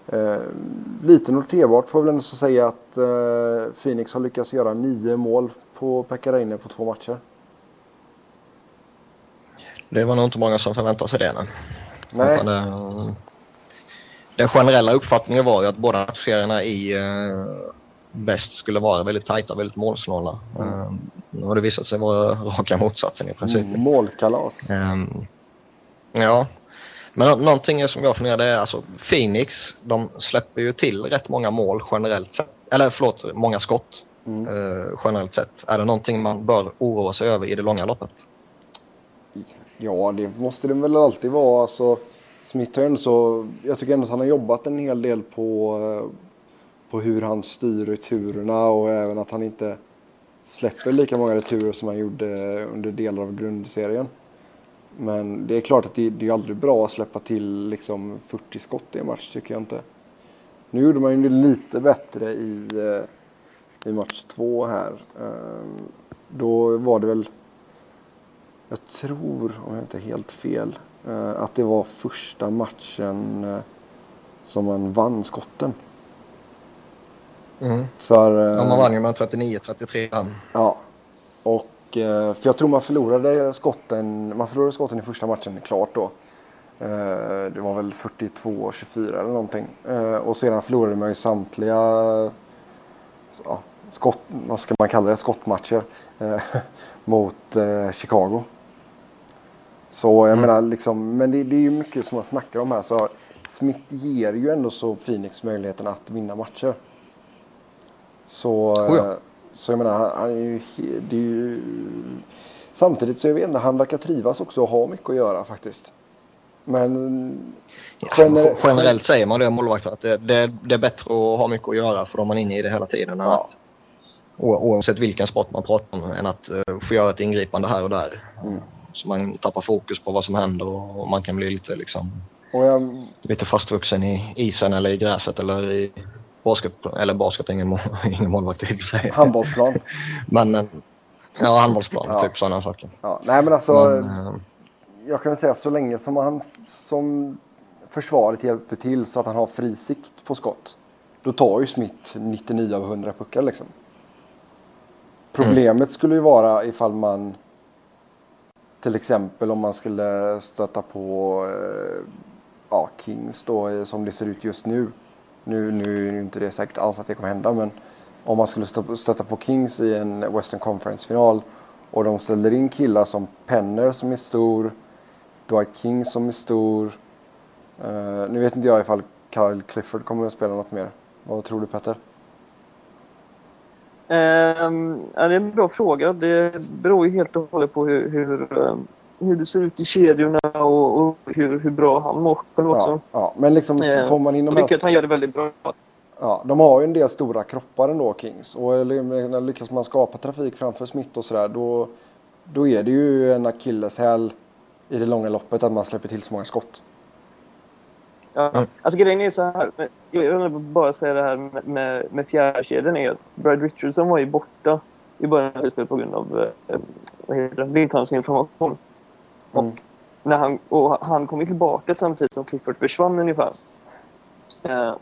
Eh, lite noterbart får jag väl ändå säga att eh, Phoenix har lyckats göra nio mål på Pekka på två matcher. Det var nog inte många som förväntade sig det. Nej. nej. Eh, den generella uppfattningen var ju att båda serierna i eh, bäst skulle vara väldigt tajta, väldigt målsnåla. Mm. Nu har det visat sig vara raka motsatsen i princip. Mm, målkalas. Um, Ja. Men nå- någonting som jag funderar det är alltså Phoenix, de släpper ju till rätt många mål generellt sett. Eller förlåt, många skott Mm. eh, generellt sett. Är det någonting man bör oroa sig över i det långa loppet? Ja, det måste det väl alltid vara. Alltså, Smith har så, jag tycker ändå att han har jobbat en hel del på, eh, på hur han styr returerna och även att han inte släpper lika många returer som han gjorde under delar av grundserien. Men det är klart att det, det är aldrig bra att släppa till liksom 40 skott i en match tycker jag inte. Nu gjorde man ju lite bättre i, eh, i match två här. Ehm, Då var det väl jag tror, om jag inte är helt fel, eh, att det var första matchen eh, som man vann skotten. Mm. För, Ja, man vann ju med 39-33. Ja. Och, för jag tror man förlorade skotten, man förlorade skotten i första matchen klart då. Eh, Det var väl 42-24 eller någonting. Eh, Och sedan förlorade man ju samtliga ja, skott, vad ska man kalla det, skottmatcher eh, mot eh, Chicago. Så jag Mm. menar liksom, men det, det är ju mycket som man snackar om här. Så Smith ger ju ändå så Phoenix möjligheten att vinna matcher. Så, Oh ja. Så jag menar, han, är ju, det är ju... Samtidigt så jag vet inte, han verkar trivas också och ha mycket att göra faktiskt. Men Gener- generellt säger man det om målvakter att det, det, det är bättre att ha mycket att göra för de är inne i det hela tiden. Än Ja. att, oavsett vilken sport man pratar om än att uh, få göra ett ingripande här och där. Mm. Så man tappar fokus på vad som händer och, och man kan bli lite liksom jag, lite fastvuxen i isen eller i gräset eller i basket, eller basket, ingen, mål, ingen målvakt i sig. handbollsplan. Men eh, ja, handbollsplan, Ja. typ sådana saker. Ja, nej men alltså. Men, eh, jag kan väl säga så länge som han som försvaret hjälper till så att han har fri sikt på skott. Då tar ju Smith 99 av 100 puckar liksom. Problemet skulle ju vara ifall man till exempel om man skulle stöta på eh, ja, Kings då som det ser ut just nu. Nu, nu är det inte det säkert alls att det kommer hända men om man skulle stöta på Kings i en Western Conference-final och de ställer in killar som Penner som är stor, Dwight King som är stor. Uh, nu vet inte jag ifall Kyle Clifford kommer att spela något mer. Vad tror du Petter? Um, ja, det är en bra fråga. Det beror ju helt och hållet på hur, hur, um, hur det ser ut i kedjorna och, och hur, hur bra han mår själv också. Ja, ja, men liksom Eh, får man in Jag de tycker här... att han gör det väldigt bra. Ja, de har ju en del stora kroppar ändå Kings. Och eller- lyckas man skapa trafik framför Smith och sådär då, då är det ju en akilleshäl i det långa loppet att man släpper till så många skott. Ja. Alltså grejen är så här. Jag vill bara säga det här med, med, med fjärrkedjan är att Brad Richardson var ju borta i början av slutspelet på grund av eh, vad heter blindtarmsinflammation. Mm. Och, när han, och han kom tillbaka samtidigt som Clifford försvann ungefär. Eh,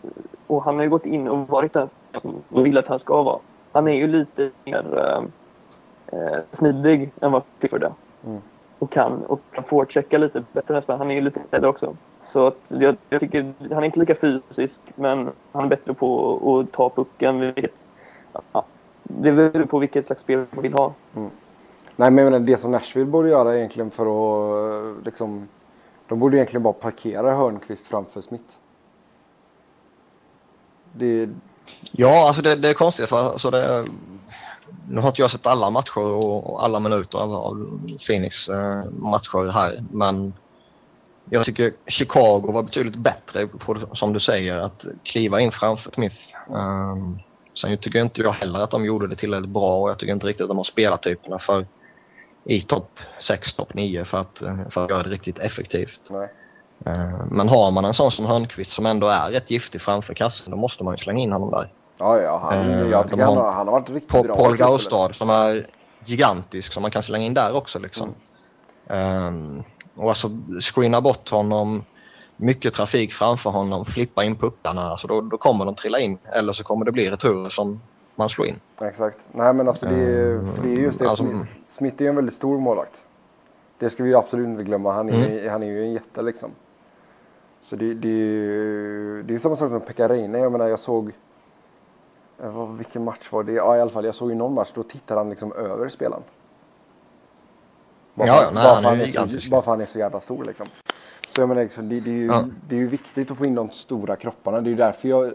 och han har ju gått in och varit där och vill att han ska vara. Han är ju lite mer eh, eh, smidig än vad Clifford är. Mm. Och kan, och kan forechecka lite bättre nästan. Han är ju lite äldre också. Så att jag, jag tycker, han är inte lika fysisk, men han är bättre på att ta pucken. Vilket, ja, det beror på vilket slags spel man vill ha. Nej men jag menar, det som Nashville borde göra egentligen för att eh, liksom. De borde egentligen bara parkera Hörnqvist framför Smith. Det, Ja, alltså det, det är konstigt för alltså det, nu har inte jag sett alla matcher och, och alla minuter av, av Phoenix eh, matcher här men jag tycker Chicago var betydligt bättre på, som du säger, att kliva in framför Smith. Um, sen tycker inte jag heller att de gjorde det tillräckligt bra och jag tycker inte riktigt att de har spelartyperna för i topp 6, topp 9 för att, eh, för att göra det riktigt effektivt. nej. Eh, men har man en sån som Hörnqvist som ändå är rätt giftig framför kassen då måste man ju slänga in honom där. Ja, ja, han, Eh, jag tycker han, har- han har varit riktigt Paul, bra. Paul. Gaustad som är gigantisk som man kan slänga in där också liksom. Ehm, och alltså screena bort honom, mycket trafik framför honom, flippa in puckarna, alltså då, då kommer de trilla in. Eller så kommer det bli returer som man slår in. Exakt. Nej men alltså det är, Mm, för det är just det. alltså- Smith, Smith är ju en väldigt stor målvakt. Det ska vi ju absolut inte glömma. Han är, Mm. han är ju en jätte liksom. Så det, det, är ju- det är samma sak som Pekka Jag menar jag såg. eh, vad- Vilken match var det? Ja i alla fall jag såg ju någon match. Då tittade han liksom över spelaren. Bara Ja, nej, bara han är så, bara för han är så jävla stor liksom. Så jag menar, liksom, det, det, är ju, Ja. det är ju viktigt att få in de stora kropparna. Det är ju därför jag,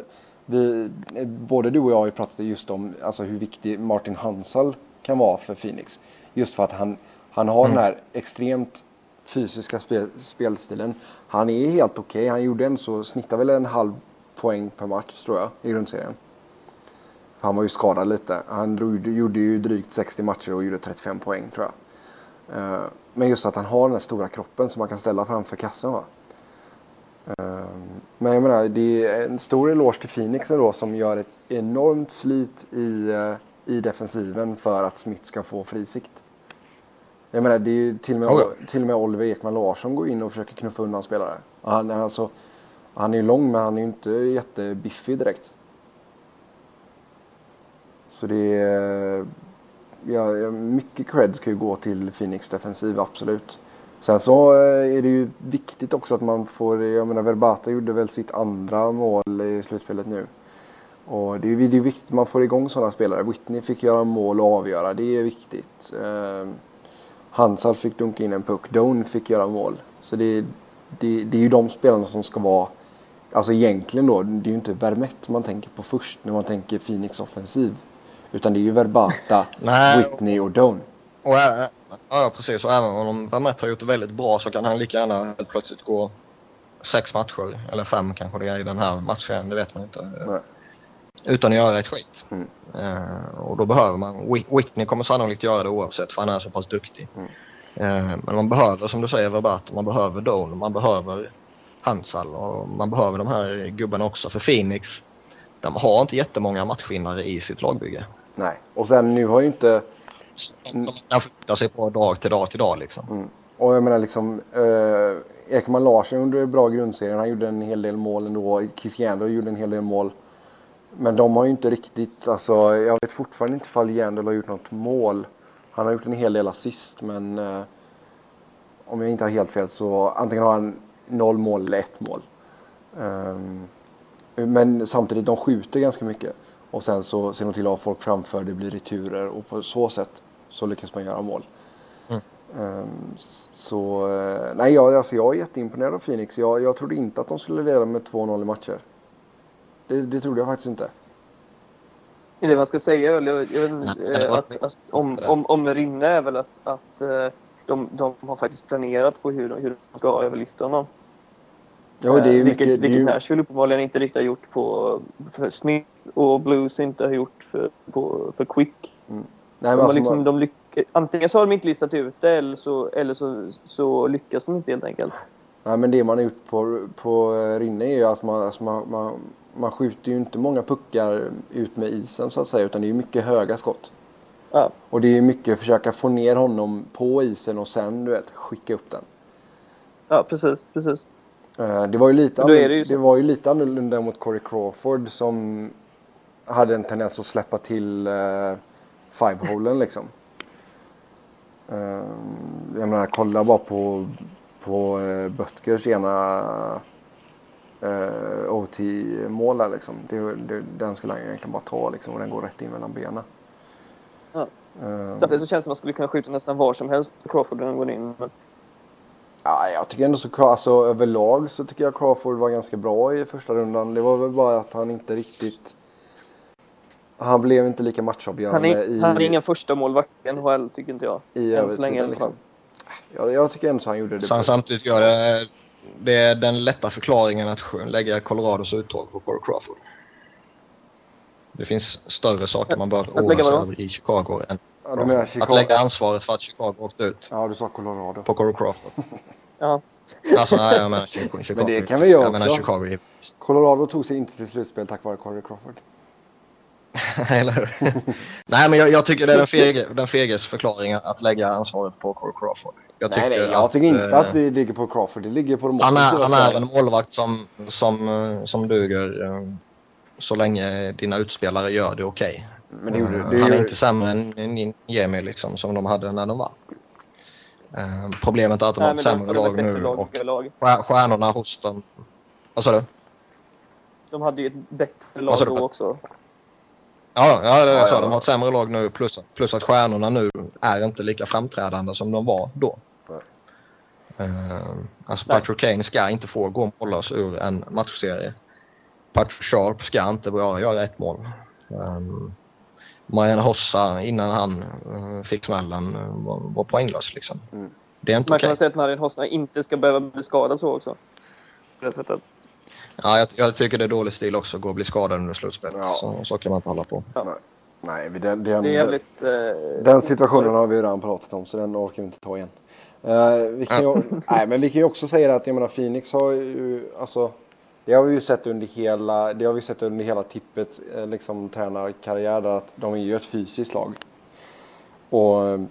vi, både du och jag har ju pratat just om alltså, hur viktig Martin Hansal kan vara för Phoenix. Just för att han, han har den här extremt fysiska spel, spelstilen. Han är helt okej. Han gjorde en så snittar väl en halv poäng per match tror jag i grundserien. För han var ju skadad lite. Han drog, gjorde ju drygt 60 matcher och gjorde 35 poäng tror jag. Eh, Men just att han har den här stora kroppen som man kan ställa framför kassen. Va? Eh, Men jag menar, det är en stor eloge till Phoenix då som gör ett enormt slit i, eh, i defensiven för att Smith ska få frisikt. Jag menar, det är till och med, Ja, till och med Oliver Ekman Larsson går in och försöker knuffa undan spelare. Han, är alltså, han är ju lång men han är ju inte jättebiffig direkt. Så det är... Ja, mycket cred ska ju gå till Phoenix defensiv, absolut. Sen så eh, är det ju viktigt också att man får, jag menar Verbata gjorde väl sitt andra mål i slutspelet nu. Och det är ju viktigt att man får igång sådana spelare. Whitney fick göra mål och avgöra, det är viktigt. Eh, Hansal fick dunka in en puck, Doan fick göra mål. Så det, det, det är ju de spelarna som ska vara, alltså egentligen då, det är ju inte Vermette man tänker på först när man tänker Phoenix offensiv. Utan det är ju Verbata. Whitney och Doan. Och ja, precis. Och även om Vermette har gjort det väldigt bra så kan han lika gärna helt plötsligt gå sex matcher, eller fem kanske det är i den här matchen, det vet man inte. Nej. Utan att göra ett skit. Mm. Eh, och då behöver man, Whit- Whitney kommer sannolikt göra det oavsett för han är så pass duktig. Mm. Eh, men man behöver, som du säger, Verbato, man behöver Doan, man behöver Hansal och man behöver de här gubbarna också. För Phoenix, de har inte jättemånga matchvinnare i sitt lagbygge. Nej. Och sen nu har ju inte, som man kan flytta sig på dag till dag till dag liksom. Mm. Och jag menar liksom, eh, Ekman Larsson gjorde bra grundserien. Han gjorde en hel del mål ändå. Keith gjorde en hel del mål. Men de har ju inte riktigt, alltså jag vet fortfarande inte ifall Jandel har gjort något mål. Han har gjort en hel del assist men eh, om jag inte har helt fel så antingen har han noll mål eller ett mål. Um, men samtidigt, de skjuter ganska mycket. Och sen så ser de till att ha folk framför, det blir returer och på så sätt så lyckas man göra mål. Ehm, Så, eh, nej jag, alltså jag är jätteimponerad av Phoenix. Jag, jag trodde inte att de skulle leda med 2-0 i matcher. Det, det trodde jag faktiskt inte. Det man ska säga eller, jag Nej, det eh, att, att, om, om, om Rinne är väl att, att eh, de, de har faktiskt planerat på hur, de- hur de ska överlista honom. Jo, det är ju vilket, mycket, det är vilket ju, Nashville uppenbarligen inte riktigt har gjort på för Smith och Blues inte har gjort för, på, för Quick. Nej, De alltså, liksom, de antingen så har de inte listat ut det eller så, eller så, så lyckas de inte helt enkelt. nej, men det man har gjort på, på eh, Rinne är ju att man, alltså man, man, man skjuter ju inte många puckar ut med isen så att säga. Utan det är mycket höga skott. Ja, Och det är mycket försöka få ner honom på isen och sen du vet skicka upp den. ja precis, precis. Eh, Det var ju lite, är annorlunda, det ju det var ju lite annorlunda mot Corey Crawford som hade en tendens att släppa till uh, five-holen liksom. Uh, jag menar kolla bara på, på uh, Böttgers ena uh, OT-mål där liksom. Det, det, den skulle han egentligen bara ta liksom och den går rätt in mellan benen. Ja. Eh, Samtidigt så känns det som att man skulle kunna skjuta nästan var som helst på Crawford när den går in. Men, Ja, jag tycker ändå så, alltså överlag så tycker jag Crawford var ganska bra i första rundan. Det var väl bara att han inte riktigt... Han blev inte lika han, matchavgörande är, i, han är ingen första målvakt i NHL tycker inte jag. i än så länge Liksom. Jag, jag tycker ändå så han gjorde det Sen samtidigt gör det, det är den lätta förklaringen att lägga Colorados uttåg på Corey Crawford. Det finns större saker man bör oroa sig över i Chicago än Ja, du menar Att Chicago? lägga ansvaret för att Chicago åkte ut Ja, du sa Colorado. på Corey Crawford. Ja. Alltså nej, jag menar Chicago. Chicago. Men det kan vi göra också. Chicago. Colorado tog sig inte till slutspel tack vare Corey Crawford. Eller hur? nej men jag, jag tycker det är den, fege, den feges förklaring att lägga ansvaret på Corey Crawford. Jag nej, nej, jag att, tycker inte eh, att det ligger på Crawford. Det ligger på de Han är, han är en målvakt som, som, som duger eh, så länge dina utspelare gör det okej. Men det gjorde, Eh, det han är inte sämre än Jemi liksom som de hade när de var. Eh, problemet är att de Nej, har ett sämre lag nu lag, och lag. stjär- stjärnorna hos dem. Vad sa du? De hade ju ett bättre lag då också. Ja, ja det är Ja, så. ja. De har ett sämre lag nu plus, plus att stjärnorna nu är inte lika framträdande som de var då. Nej. Uh, alltså Patrick Kane ska inte få gå mållös ur en matchserie. Patrick Sharp ska inte bara göra ett mål. Um, Marian Hossa innan han uh, fick smällen uh, var, var poänglös liksom. Mm. Det är inte Man kan okay. säga att Marian Hossa inte ska behöva bli skadad så också. På det sättet. Ja, jag, jag, tycker det är dålig stil också att gå och bli skadad under slutspelet. Ja. Så, så kan man inte hålla på. Ja. Nej, den, den, det är jävligt, eh, den situationen har vi redan pratat om så den orkar vi inte ta igen. Uh, vi kan ju, nej, men vi kan ju också säga att jag menar Phoenix har ju, alltså det har vi ju sett under hela, det har vi sett under hela Tippets eh, liksom, tränarkarriär där att de är ju ett fysiskt lag. Och eh,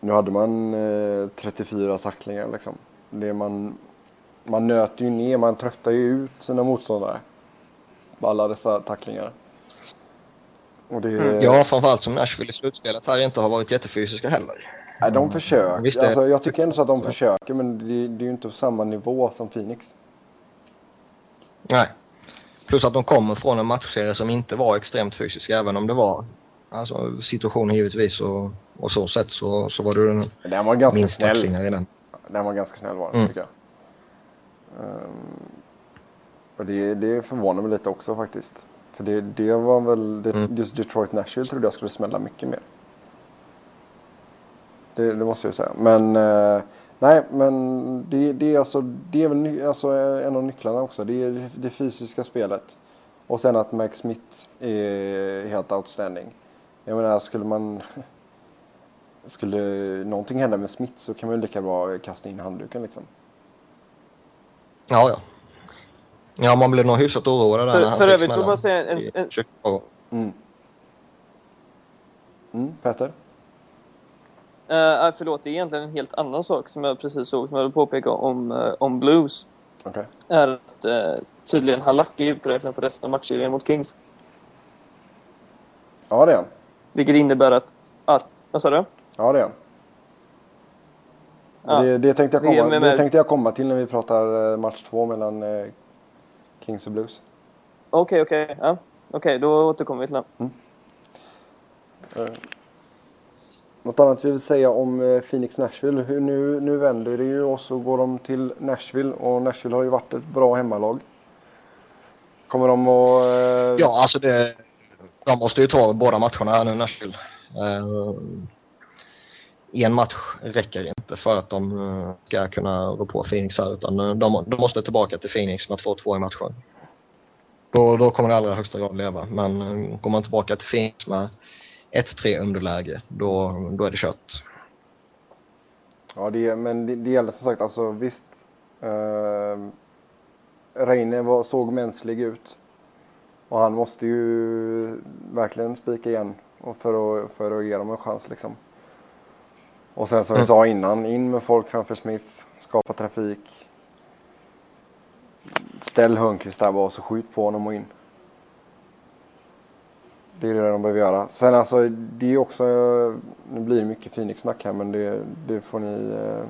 nu hade man eh, 34 tacklingar liksom. Det man, man nöter ju ner, man tröttar ju ut sina motståndare. Alla dessa tacklingar. Och det, mm. Ja, framförallt som Nashville i slutspelet här inte har varit jättefysiska heller. Nej, de försöker. Visst, alltså, jag tycker ändå så att de försöker, men det, det är ju inte på samma nivå som Phoenix. Nej. Plus att de kommer från en matchserie som inte var extremt fysisk, även om det var alltså, situationen givetvis och, och så sätt så, så var det den, den var ganska minst snäll. Den var ganska snäll var den, mm. tycker jag. Um, och det, det förvånar mig lite också faktiskt. För det, det var väl, det, mm. just Detroit Nashville trodde jag skulle smälla mycket mer. Det, det måste jag säga. Men uh, Nej, men det, det, är alltså, det är väl alltså en av nycklarna också. Det är det fysiska spelet. Och sen att Max Smith är helt outstanding. Jag menar, skulle man... Skulle någonting hända med Smith så kan man ju lika bra kasta in handduken liksom. Ja, ja. Ja, man blir nog hyfsat oroad där För, för övrigt får man säga en... en... Mm. Mm, Petter? Uh, förlåt, det är egentligen en helt annan sak som jag precis såg som jag vill påpeka om, uh, om Blues. Okay. Är att uh, tydligen Halak är uträknad för resten av matchserien mot Kings. Ja, det är han. Vilket innebär att... att vad sa du? Ja, det är han. Ja. Det, det, tänkte jag komma, det, det tänkte jag komma till när vi pratar match två mellan Kings och Blues. Okej, okay, okej. Okay. Ja. Okej, okay, då återkommer vi till det. Mm. Något annat vi vill säga om eh, Phoenix Nashville. Nu, nu vänder det ju och så går de till Nashville och Nashville har ju varit ett bra hemmalag. Kommer de att... Eh... Ja, alltså det... De måste ju ta båda matcherna här nu, Nashville. Uh, en match räcker inte för att de eh, ska kunna rå på Phoenix här utan eh, de, de, måste tillbaka till Phoenix med 2-2 i matchen. Då, då kommer det allra högsta grad leva men eh, går man tillbaka till Phoenix med 1-3 underläge, då, då är det kört. Ja, det, men det, det gäller som sagt, alltså visst. Eh, Reine var, såg mänsklig ut. Och han måste ju verkligen spika igen för att, för att ge dem en chans liksom. Och sen som mm. vi sa innan, in med folk framför Smith, skapa trafik. Ställ Hörnqvist där bara och så skjut på honom och in. Det är det de behöver göra. Sen alltså, det är också, nu blir det mycket Phoenix-snack här men det, det får ni eh,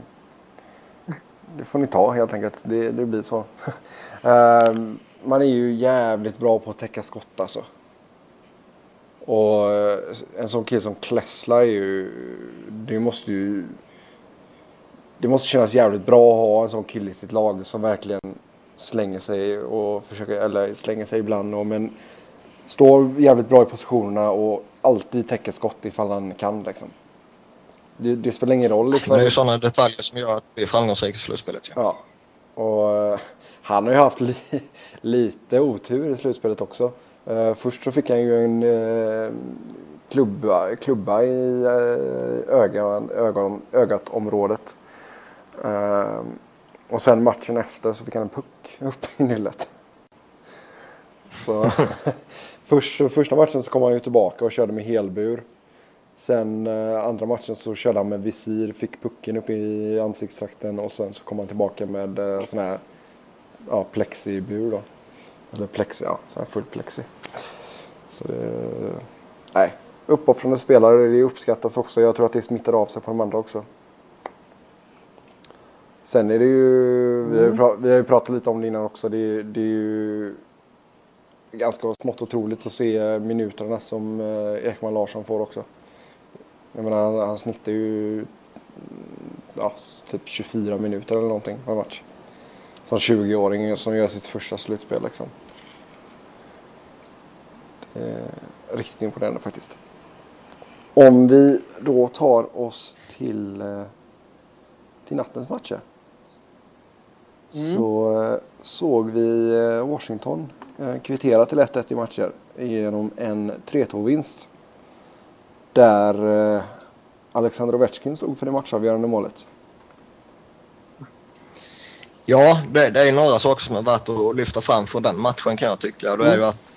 det får ni ta helt enkelt. Det, det blir så. Ehm, man är ju jävligt bra på att täcka skott alltså. Och eh, en sån kille som Klessla är ju, det måste ju det måste kännas jävligt bra att ha en sån kille i sitt lag som verkligen slänger sig och försöker, eller slänger sig ibland och men Står jävligt bra i positionerna och alltid täcker skott ifall han kan liksom. Det, det spelar ingen roll ifall... Det är ju sådana detaljer som gör att det är framgångsrikt i slutspelet. Ja. ja. Och uh, han har ju haft li lite otur i slutspelet också. Uh, först så fick han ju en uh, klubba, klubba i ögon, ögon, ögat-området. och sen matchen efter så fick han en puck upp i nyllet. Så Först, första matchen så kom han ju tillbaka och körde med helbur. Sen eh, andra matchen så körde han med visir, fick pucken upp i ansiktstrakten och sen så kom han tillbaka med eh, sån här ja, plexibur då. Eller plexi, ja, sån här full plexi. Så det, nej, uppoffrande spelare, det uppskattas också. Jag tror att det smittar av sig på de andra också. Sen är det ju, mm. vi, har ju vi har ju pratat lite om det innan också, det, det är ju ganska smått otroligt att se minuterna som eh, Ekman Larsson får också. Jag menar, han, han snittar ju ja, typ 24 minuter eller någonting per match. Som 20-åring som gör sitt första slutspel liksom. Riktigt imponerande faktiskt. Om vi då tar oss till, eh, till nattens matcher. Mm. Så eh, såg vi eh, Washington kvittera till 1-1 i matcher genom en 3-2-vinst. Där Alexander Ovechkin stod för det matchavgörande målet. Ja, det, det är några saker som är värt att lyfta fram från den matchen kan jag tycka. Det är ju att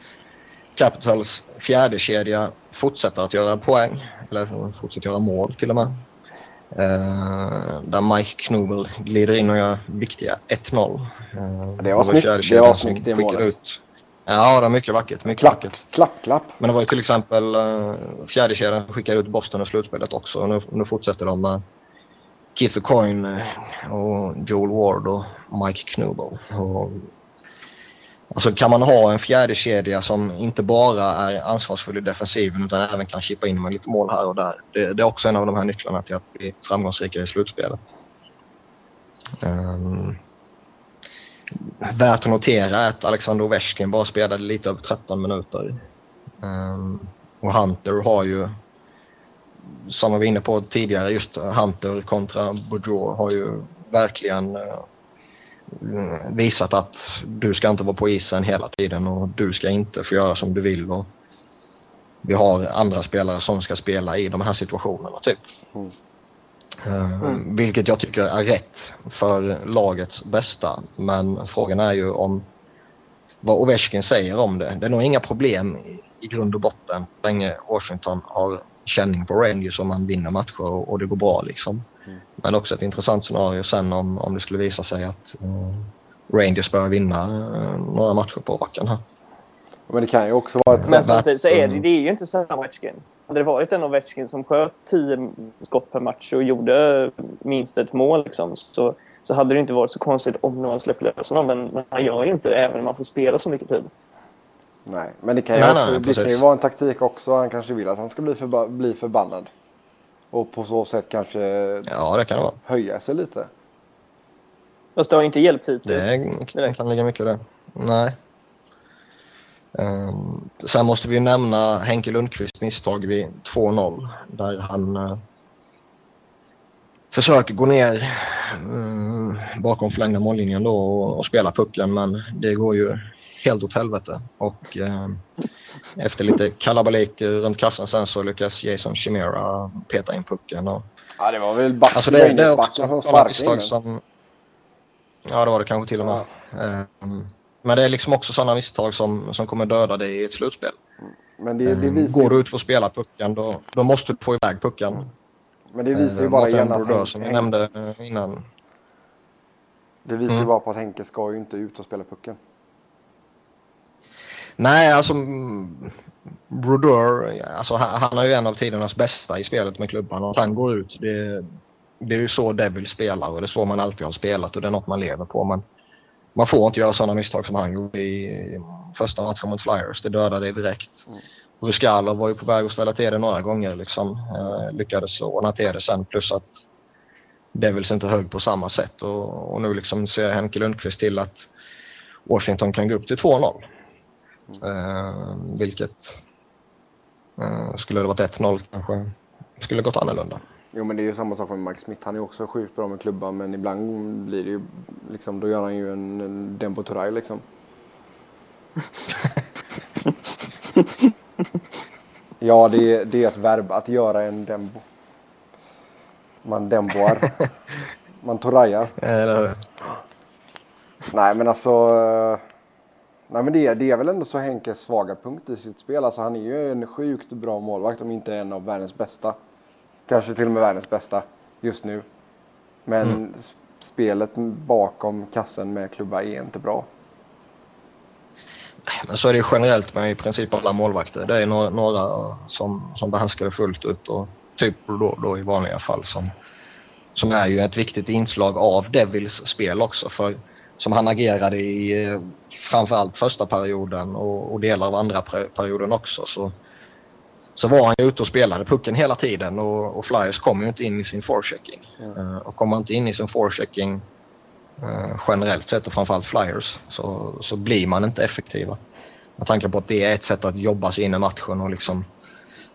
Capitals fjärde kedja fortsätter att göra poäng. Eller fortsätter göra mål till och med. Eh, där Mike Knobel glider in och gör viktiga 1-0. Eh, Det var var snyggt. Det var snyggt, det målet. Ut. Ja, det är mycket vackert. Mycket vackert. Klapp, klapp, klapp. Men det var ju till exempel uh, fjärde kedjan som skickade ut Boston i slutspelet också. Och nu, nu fortsätter de med Keith Coyne eh, och Joel Ward och Mike Knubel. Och, alltså kan man ha en fjärde kedja som inte bara är ansvarsfull i defensiven utan även kan chippa in med lite mål här och där. Det, det är också en av de här nycklarna till att bli framgångsrikare i slutspelet. Um, värt att notera är att Alexander Ovechkin bara spelade lite över 13 minuter. Um, och Hunter har ju, som vi var inne på tidigare, just Hunter kontra Boudreau har ju verkligen uh, visat att du ska inte vara på isen hela tiden och du ska inte få göra som du vill. Och vi har andra spelare som ska spela i de här situationerna typ. Mm. Uh, Mm. Vilket jag tycker är rätt för lagets bästa. Men frågan är ju om vad Ovechkin säger om det. Det är nog inga problem i, i grund och botten så länge Washington har känning på Rangers och man vinner matcher och, och det går bra liksom. Mm. Men också ett intressant scenario sen om, om det skulle visa sig att uh, Rangers börjar vinna uh, några matcher på raken här. Men det kan ju också vara ett Men samtidigt så är det, Mm. det är ju inte samma Ovechkin. Hade det varit en Ovechkin som sköt 10 skott per match och gjorde minst ett mål liksom, så, så hade det inte varit så konstigt om någon släpper lös honom. Men, men han gör ju inte även om man får spela så mycket tid. Nej, men det kan ju Nej, också nej, det kan ju vara en taktik också. Han kanske vill att han ska bli, förba- bli förbannad. Och på så sätt kanske Ja, det kan det vara. höja sig lite. Fast det har inte hjälpt hittills. Det kan, kan ligga mycket i det. Nej. Um, sen måste vi nämna Henke Lundqvists misstag vid 2-0 där han uh, försöker gå ner mm, bakom förlängda mållinjen då och, och spela pucken men det går ju helt åt helvete och eh, efter lite kalabalik runt kassen sen så lyckas Jason Chimera peta in pucken och Ja, det var väl back, Alltså det, det är också sådana misstag som... Ja, det var det kanske till och med. Ehm, Men det är liksom också sådana misstag som, som kommer döda dig i ett slutspel. Men det, det Ehm, visar Går du ju, ut för att spela pucken då, då måste du få iväg pucken. men det visar ju Ehm, bara Martin igen att Brodeur Hen- som Hen- nämnde eh, innan. det visar ju Mm. bara på att Henke ska ju inte ut och spela pucken. Nej, alltså mm, Brodeur, alltså han, är ju en av tidernas bästa i spelet med klubban och att han går ut, det, det är ju så Devil spelar och det är så man alltid har spelat och det är något man lever på. Men man får inte göra sådana misstag som han gjorde i, första matchen mot Flyers. Det dödar dig direkt. Mm. Ruskalov var ju på väg att ställa till det några gånger liksom. Eh, lyckades ordna till det sen plus att Devils inte hög på samma sätt och, och nu liksom ser Henke Lundqvist till att Washington kan gå upp till 2-0. Eh, vilket eh, skulle det varit 1-0 kanske skulle gått annorlunda. Jo men det är ju samma sak med Mike Smith. Han är också sjukt bra med klubban men ibland blir det ju liksom, då gör han ju en, en Dembo Turay liksom. ja det är, det är ett verb att göra en Dembo. Man Demboar. Man Turajar. Eller, Nej men alltså. Nej men det, det är väl ändå så Henkes svaga punkt i sitt spel. Alltså han är ju en sjukt bra målvakt om inte en av världens bästa. Kanske till och med världens bästa just nu. Men s- spelet bakom kassen med klubba är inte bra. men så är det ju generellt med i princip alla målvakter. Det är några, några som, som behärskar det fullt ut och typ då, då i vanliga fall som, som är ju ett viktigt inslag av Devils spel också. För som han agerade i eh, framförallt första perioden och, och delar av andra per- perioden också så så var han ju ute och spelade pucken hela tiden och, och Flyers kom ju inte in i sin forechecking. Mm. Och kommer man inte in i sin forechecking uh, generellt sett och framförallt Flyers så, så blir man inte effektiva. Med tanke på att det är ett sätt att jobba sig in i matchen och liksom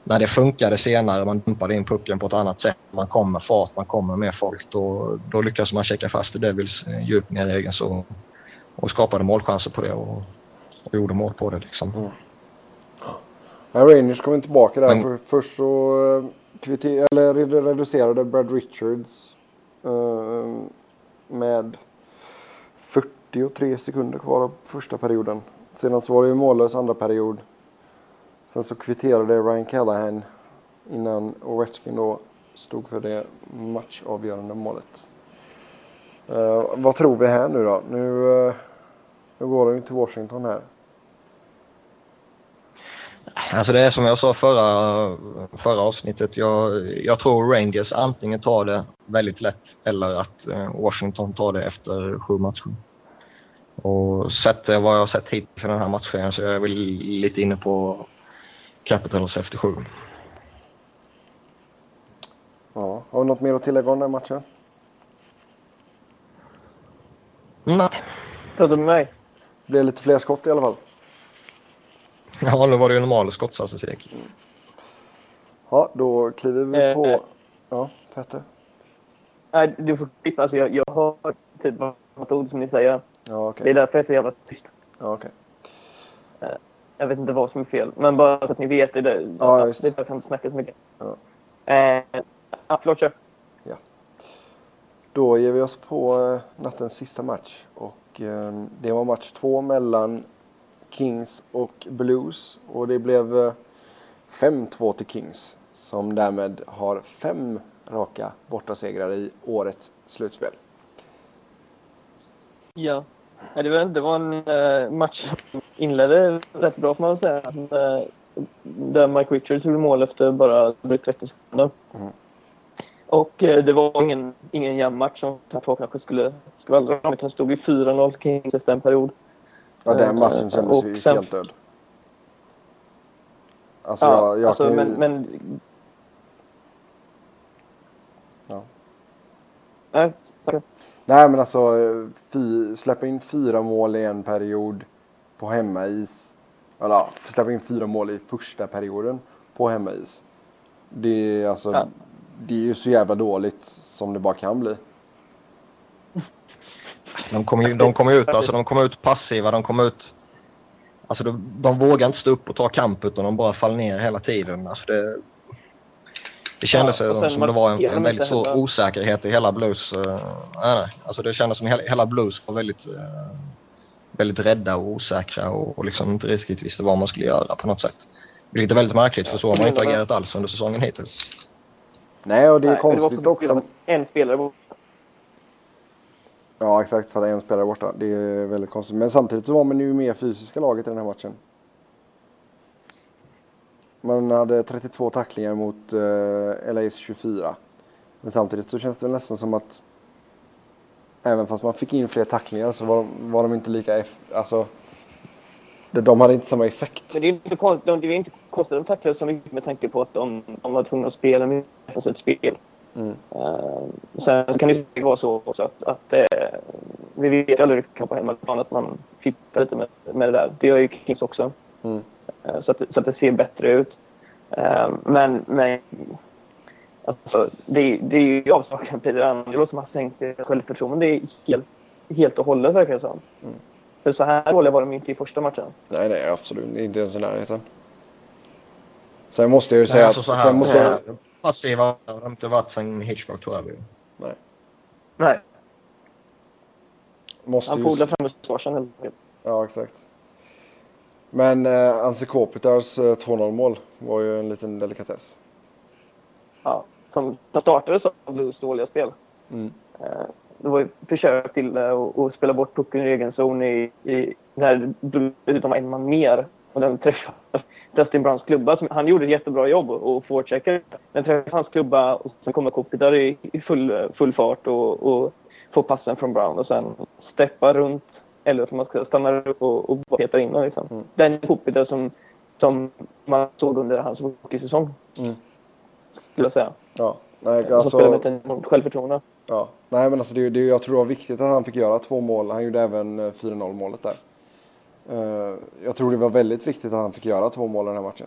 när det funkade senare, man dumpade in pucken på ett annat sätt, man kom med fart, man kommer med folk, då, då lyckas man checka fast Devils eh, djupt ner i egen zon och skapade målchanser på det och, och gjorde mål på det liksom. Mm. Ja, Rangers kommer tillbaka där. Men- För, först så eh, kvitter, eller redu- reducerade Brad Richards eh, med 43 sekunder kvar av första perioden. Sedan så var det ju mållös andra period. Sen så kvitterade Ryan Callahan innan Ovechkin då stod för det matchavgörande målet. Eh, vad tror vi här nu då? Nu, eh, nu går de ju till Washington här. Alltså det är som jag sa förra, förra avsnittet. Jag, jag tror Rangers antingen tar det väldigt lätt eller att eh, Washington tar det efter sju matcher. Och sett eh, vad jag har sett hittills i den här matchen så är jag väl lite inne på Capitals efter sju. Ja. Har vi något mer att tillägga om den här matchen? Nej. Du med mig? Det blev lite fler skott i alla fall. Ja, nu var det ju normal skottstatistik. Ja, då kliver vi Eh, på... eh. Ja, Petter. Nej, du får klippa. Alltså, jag, jag har typ vartannat ord som ni säger. Ja, Det okej. är därför jag är så jävla tyst. Ja, okej. Jag vet inte vad som är fel. Men bara så att ni vet. Det, det, Ja, visst. det är därför jag inte snackar så mycket. Ja. Eh, ja, förlåt, kör. Då ger vi oss på eh, nattens sista match. Och eh, det var match två mellan Kings och Blues. Och det blev eh, 5-2 till Kings. Som därmed har fem raka bortasegrar i årets slutspel. Ja. Det, var, det var en eh, match som inledde rätt bra får man säga. Eh, där Mike Richards gjorde mål efter bara drygt 30 sekunder. Mm. Och eh, det var ingen, ingen jämn match som två kanske skulle skvallra om. Utan stod ju 4-0 till Kings efter en period. Ja, den Eh, matchen kändes ju sen- helt död. Alltså, Ja, jag, jag alltså, kan ju... men, men... Ja. Nej, okej. Nej men alltså släppa in fyra mål i en period på hemmais. Eller ja, släppa in fyra mål i första perioden på hemmais. Det är alltså Ja. Det är ju så jävla dåligt som det bara kan bli. De kommer ju de kommer ut, alltså de kommer ut passiva, de kommer ut... Alltså de, de vågar inte stå upp och ta kamp utan de bara faller ner hela tiden. Alltså det, det kändes Ja, som, sen som det var en, en väldigt stor heller. osäkerhet i hela Blues. Uh, nej, nej. Alltså det kändes som hela, hela Blues var väldigt, eh, väldigt rädda och osäkra och, och liksom inte riktigt visste vad man skulle göra på något sätt. Vilket är väldigt märkligt för så har man inte agerat alls under säsongen hittills. Nej och det är Nej, konstigt var också. En spelare borta. Ja exakt för att en spelare borta. Det är väldigt konstigt. Men samtidigt så var man ju mer fysiska laget i den här matchen. Man hade 32 tacklingar mot eh, LAs 24. Men samtidigt så känns det nästan som att även fast man fick in fler tacklingar så var, var de inte lika... Alltså, de- de hade inte samma effekt. Men det är inte konstigt, det är inte konstigt att de tacklade så mycket med tanke på att de, de var tvungna att spela med ett spel. Mm. Uh, sen kan det ju vara så också att, att eh, vi vet aldrig riktigt på hemmaplan att man fippar lite med, med det där. Det gör ju Kings också. Mm. Eh, så, att, så att det ser bättre ut. Men men alltså, det, det är ju avsaknaden av Peter Angelo som har sänkt självförtroende. Det är helt, helt och hållet verkar det som. Mm. För så här dåliga var de inte i första matchen. Nej, nej absolut inte ens i närheten. Sen måste jag ju säga alltså så att... här, Sen måste jag, Passiva har de inte varit sen Hitchcock tror jag. Nej, måste han polade fram mustaschen helt enkelt. Ja, exakt. Men eh, Anse Kopitars eh, 2-0 mål var ju en liten delikatess. Ja, som, som startade som Blues dåliga spel. Mm. Eh, det var försök till eh, att spela bort pucken i egen zon i, i när dessutom var en man mer. Och den träffade Dustin Browns klubba. Som, han gjorde ett jättebra jobb och forecheckade. Den träffade hans klubba och sen kommer Kopitar i, i full, full fart och, och får passen från Brown och sen steppar runt eller som man ska stanna upp och, och petar in den. Liksom. Mm. Den Kopitar som som man såg under hans rookie-säsong. Mm. Skulle jag säga. Ja, nej, Alltså, alltså, spelade med ett enormt självförtroende. Ja. nej men alltså det, det, jag tror det var viktigt att han fick göra två mål. Han gjorde även eh, 4-0 målet där. Eh, jag tror det var väldigt viktigt att han fick göra två mål i den här matchen.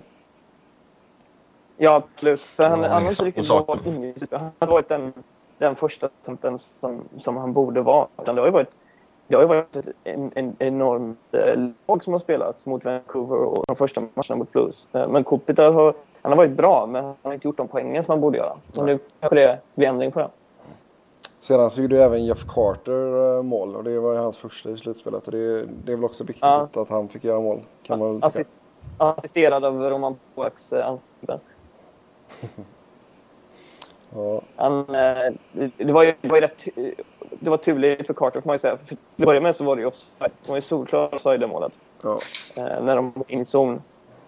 Ja, absolut. För han, Ja, han har inte riktigt varit inne Han har varit den, den första centern som, som han borde vara. Utan det har ju varit, det har ju varit ett en, en enormt eh, lag som har spelat mot Vancouver och de första matcherna mot Blues. Eh, men Kopitar har, han har varit bra, men han har inte gjort de poängen som han borde göra. Och nu kanske det blir ändring på det. Sedan så gjorde ju även Jeff Carter eh, mål och det var ju hans första i slutspelet. Och det, det är väl också viktigt Ja. att, han fick göra mål. Kan man väl tycka. Assist- Assisterad av Roman Poaks eh, ansikte. Ja, Han, eh, det, var ju, det var ju rätt, det var turligt för Carter får man ju säga. För till att börja med så var det ju offside. Det var ju solklar offside det målet. ja, när de var in i zon.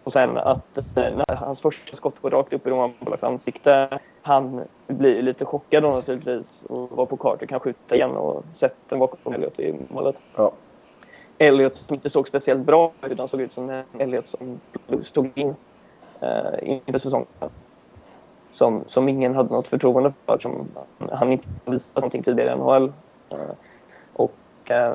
Och sen att när hans första skott går rakt upp i Roman Polaks ansikte. Han blir lite chockad då naturligtvis och var på Carter kan skjuta igen och sätter den bakom Elliot i målet. ja. Elliot som inte såg speciellt bra ut utan såg ut som Elliot som stod in eh, inför säsongen. Som, som ingen hade något förtroende för som han inte visat någonting tidigare i NHL. Eh, och eh,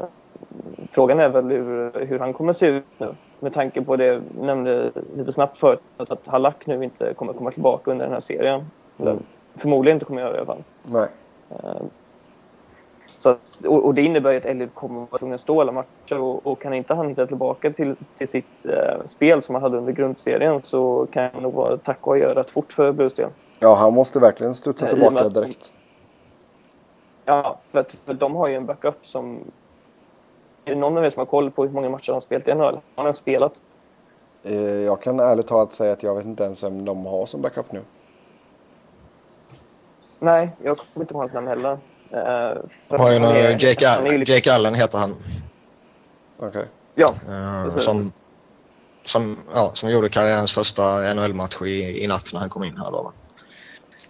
frågan är väl hur, hur han kommer se ut nu. Med tanke på det jag nämnde lite snabbt förut att, att Halak nu inte kommer komma tillbaka under den här serien. Mm. Förmodligen inte kommer göra det i alla fall. Nej. Eh, Så, att- och, och det innebär ju att Elliot kommer att vara tvungen att stå alla matcher och, och kan inte han hitta tillbaka till, till sitt eh, spel som han hade under grundserien så kan det nog vara tack och göra rätt fort för Blues del. Ja, han måste verkligen studsa tillbaka att- direkt. Ja, för, att, för de har ju en backup som... Är det någon av er som har koll på hur många matcher han har spelat i NHL? Har han ens spelat? Eh, Jag kan ärligt talat säga att jag vet inte ens vem de har som backup nu. Nej, jag kommer inte på hans namn heller. För Har ju han någon, är- Jake, han är ju Allen, liksom- Jake Allen heter han. Okej. Ja, Eh, Precis. som, som, ja, som gjorde karriärens första NHL-match i, i natt när han kom in här då.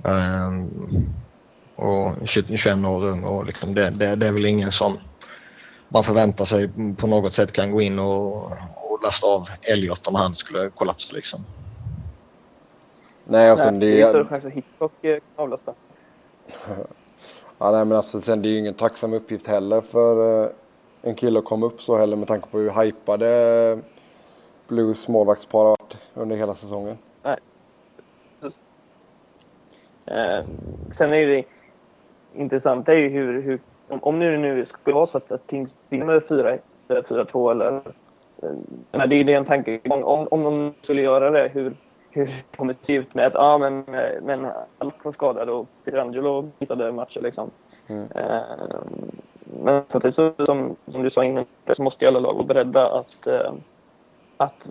Ehm, och 20 21 år ung och liksom det, det, det är väl ingen som man förväntar sig på något sätt kan gå in och, och lasta av Elliot om han skulle kollapsa liksom. Nej, alltså nej, det det är större är... chans att Hitchcock eh, kan avlasta. Ja, nej, men alltså sen det är ju ingen tacksam uppgift heller för eh, en kille att komma upp så heller med tanke på hur hypade eh, Blues målvaktspar har varit under hela säsongen. Eh, sen är det intressant är ju hur, hur om, om nu det nu skulle vara så att, att Kings vinner 4-1, 4-2. eller eh, det är ju en tankegång. Om, om de skulle göra det, hur, hur det kommer se ut med att ja, men, men Alk var skadad och Pietrangelo missade matcher liksom. Mm. Eh, men samtidigt så, som, som du sa innan så måste alla lag vara beredda att, eh, att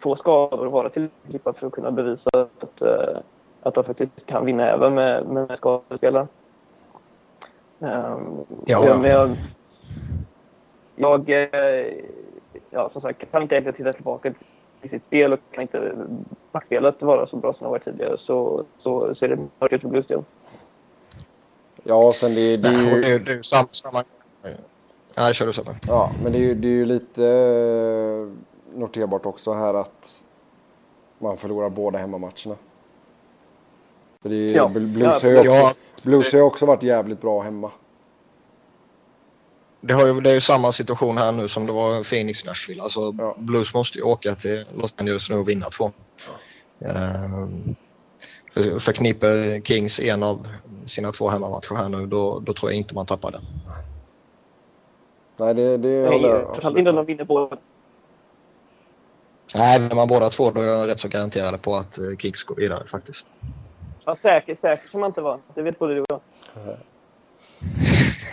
få skador och vara tillräckligt för att kunna bevisa att, eh, att de faktiskt kan vinna även med, med skadade spelare. Um, Ja. jag, jag, jag ja, som sagt, kan inte egentligen titta tillbaka i sitt spel och kan inte backspelet vara så bra som det varit tidigare så, så ser det mörkt ut för Blues del. Ja, sen det, det är ju... det, är- det är samma, samma Nej, kör du Sebbe. Ja, men det är ju, det är ju lite eh, noterbart också här att man förlorar båda hemmamatcherna. För det är, ju- Ja. Blues, Ja, har ju också, Ja. Blues har ju också varit jävligt bra hemma. Det, har ju, det är ju samma situation här nu som det var Phoenix Nashville. Alltså Ja. Blues måste ju åka till Los Angeles nu och vinna två. Ehm, för, förknipper Kings en av sina två hemmamatcher här nu då, då tror jag inte man tappar det. Nej, det, det håller jag absolut inte de vinner båda. Nej, vinner man båda två då är jag rätt så garanterad på att eh, Kings går vidare faktiskt. Ja, säker, säker som man inte var. Det vet både du och jag.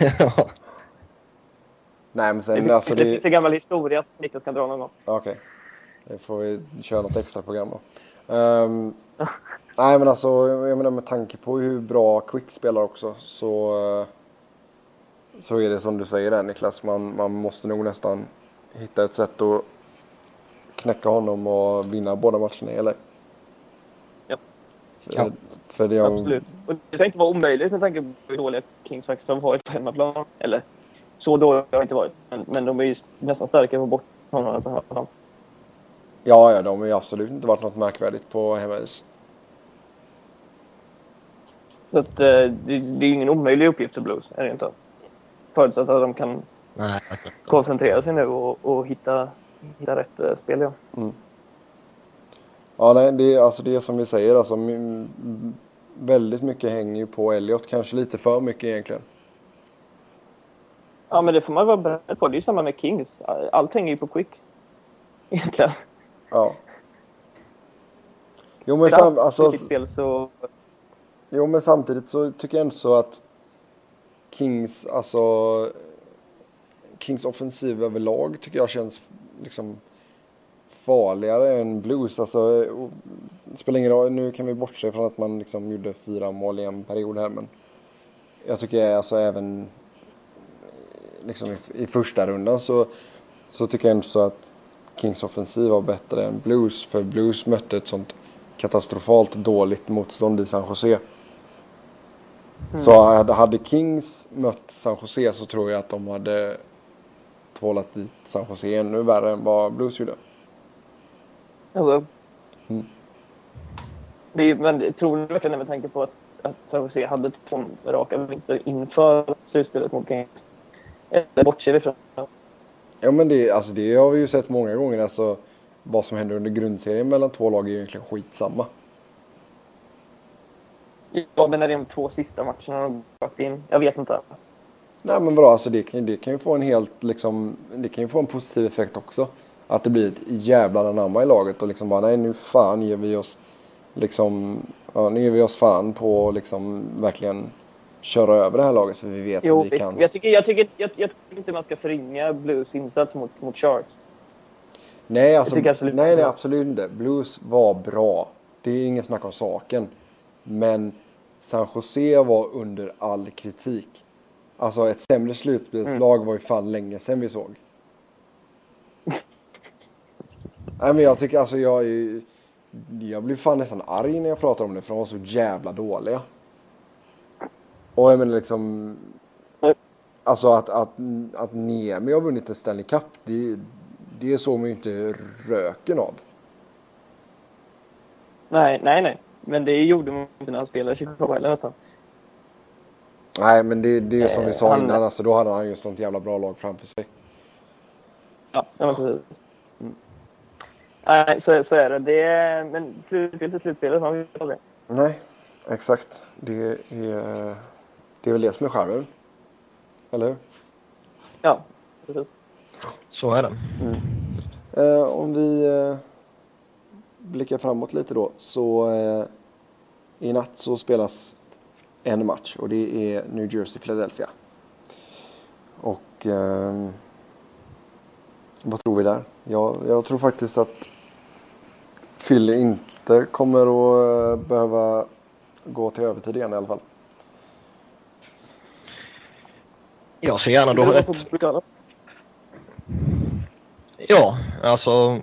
Ja. Nej, men sen det, alltså det det... finns en gammal historia som Niklas kan dra någon gång. Okej. Det får vi köra något extra program då. Ehm, nej men alltså jag menar med tanke på hur bra Quick spelar också så så är det som du säger där Niklas. Man, man måste nog nästan hitta ett sätt att knäcka honom och vinna båda matcherna LA. Ja. För, Ja. för det jag, Absolut. Och det ska inte vara omöjligt med tanke på hur dåliga Kings faktiskt har varit på hemmaplan. Eller så dåliga har de inte varit. Men, men de är ju nästan starkare på bort på hemmaplan. Ja, ja, de har ju absolut inte varit något märkvärdigt på hemmais. Så att, eh, det, det är ju ingen omöjlig uppgift för Blues, är det inte. Förutsatt att de kan Nej, koncentrera sig nu och, och hitta, hitta rätt eh, spel. Ja. Ja, nej, det är alltså det är som vi säger, alltså väldigt mycket hänger ju på Elliot, kanske lite för mycket egentligen. Ja, men det får man vara beredd på. Det är ju samma med Kings. Allt hänger ju på Quick. Egentligen. Ja. Jo, men, sam, alltså, spel så... jo, men samtidigt så tycker jag ändå så att Kings, alltså Kings offensiv överlag tycker jag känns liksom farligare än Blues. Alltså, spelar ingen roll, nu kan vi bortse från att man liksom gjorde fyra mål i en period här, men jag tycker alltså även liksom i, i första rundan så, så tycker jag ändå så att Kings offensiv var bättre än Blues, för Blues mötte ett sånt katastrofalt dåligt motstånd i San Jose. Så hade, Kings mött San Jose så tror jag att de hade tvålat dit San Jose ännu värre än vad Blues gjorde. Alltså, Mm. det är, men tror du verkligen med tanke på att, att San Jose hade två raka vinster inför slutspelet mot Kings? Eller bortser vi från Ja men det, alltså det har vi ju sett många gånger. Alltså, vad som händer under grundserien mellan två lag är ju egentligen skitsamma. Ja, men när det är de två sista matcherna de rakt in. Jag vet inte. Nej men bra, alltså det kan, det kan ju få en helt liksom, det kan ju få en positiv effekt också. Att det blir ett jävla anamma i laget och liksom bara nej nu fan ger vi oss liksom, ja nu ger vi oss fan på liksom verkligen köra över det här laget för vi vet Jo, att vi kan. jag, tycker, jag, tycker, jag, jag tycker inte man ska förringa Blues insats mot, mot Sharks. Nej, alltså, absolut nej, nej, absolut inte. Blues var bra. Det är ingen snack om saken. Men San Jose var under all kritik. Alltså ett sämre slutspelslag Mm. var ju fan länge sedan vi såg. nej men jag tycker alltså jag är, Jag blir fan nästan arg när jag pratar om det för de var så jävla dåliga. Och jag menar liksom Mm. Alltså att, att, att Niemi har vunnit en Stanley Cup det, det såg man ju inte röken av. Nej, nej, nej. Men det gjorde man inte när han spelade i Chicago heller nästan. Nej men det, det är som vi sa Eh, han- innan alltså då hade han ju sånt jävla bra lag framför sig. Ja, ja precis. Nej, så, så är det. det är, men slutspel till slutspelet, man vet aldrig. Nej, exakt. Det är, det är väl det som är charmen. Eller hur? Ja, precis. Så är det. Eh, om vi eh, blickar framåt lite då så eh, i natt så spelas en match och det är New Jersey-Philadelphia. Och eh, vad tror vi där? Jag, jag tror faktiskt att Philly inte kommer att eh, behöva gå till övertid igen i alla fall. Jag ser gärna Det var rätt. Ja, alltså.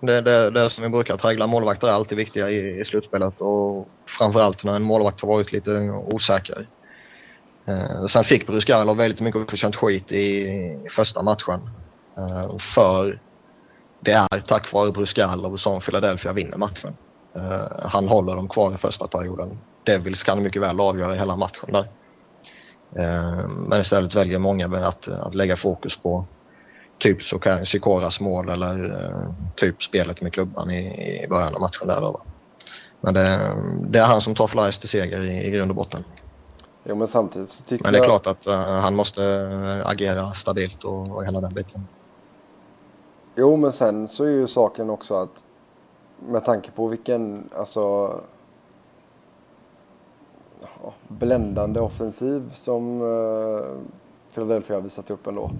Det, det, det som vi brukar traggla. Målvakter är alltid viktiga i, i slutspelet och framförallt när en målvakt har varit lite osäker. Eh, sen fick Bruskarlov väldigt mycket oförtjänt skit i, i första matchen. Eh, för det är tack vare Bruskarlov som Philadelphia vinner matchen. Eh, han håller dem kvar i första perioden. Devils kan mycket väl avgöra hela matchen där. Eh, men istället väljer många att, att lägga fokus på typ Sikoras mål eller eh, typ spelet med klubban i, i början av matchen där då. Men det, det är han som tar Flyers till seger i, i grund och botten. Jo men samtidigt så tycker Men det är jag... klart att eh, han måste agera stabilt och, och hela den biten. Jo, men sen så är ju saken också att med tanke på vilken, alltså ja, bländande offensiv som uh, Philadelphia har visat upp ändå.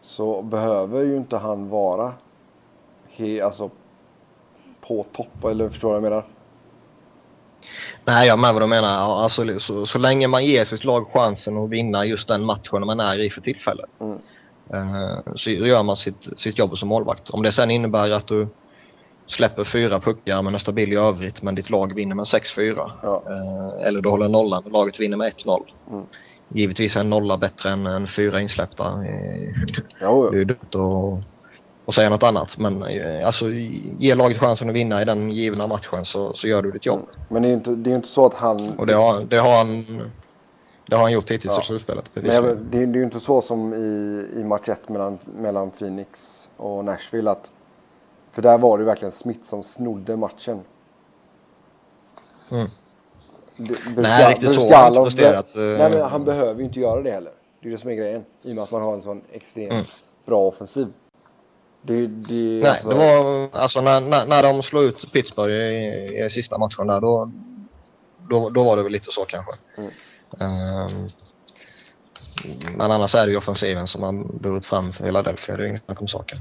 Så behöver ju inte han vara he, alltså på topp, eller förstår du vad jag menar? Nej, jag med vad du menar. Ja, Alltså, så, så länge man ger sitt lag chansen att vinna just den matchen man är i för tillfället. Mm. Eh, så gör man sitt, sitt jobb som målvakt. Om det sen innebär att du släpper fyra puckar men är stabil i övrigt men ditt lag vinner med 6-4. Ja. Eh, eller du håller nollan och laget vinner med 1-0. Mm. Givetvis är en nolla bättre än, än fyra insläppta. Eh, Jo, Det är dumt att och säga något annat. Men eh, alltså ge laget chansen att vinna i den givna matchen så, så gör du ditt jobb. Men det är ju inte, det är inte så att han... Och det har, det har han det har han gjort hittills Ja. i slutspelet. Men jag, det, det är ju inte så som i, i match 1 mellan, mellan Phoenix och Nashville att... För där var det verkligen Smith som snodde matchen. Mm. Det- Nej, riktigt så har Buscalo- han inte presterat, eh. Nej, men han behöver ju inte göra det heller. Det är det som är grejen. I och med att man har en sån extremt Mm. bra offensiv. Det, det, Nej, alltså, det var alltså när, när, när de slog ut Pittsburgh i, i sista matchen där då, då, då var det väl lite så kanske. Mm. Ehm, men annars är det ju offensiven som har burit fram för Philadelphia. Det är inget snack om saken.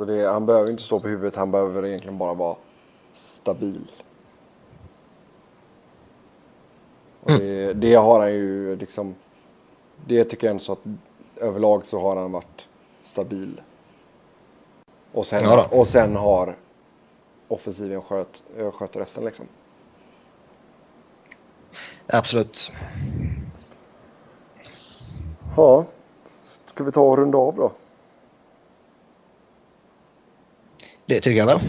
Så det, han behöver inte stå på huvudet. Han behöver egentligen bara vara stabil. Mm. det, det har han ju liksom. Det tycker jag ändå så att överlag så har han varit stabil. Och sen, Ja och sen har offensiven sköt, skött resten liksom. Absolut. Ja, ska vi ta och runda av då? Det tycker jag väl.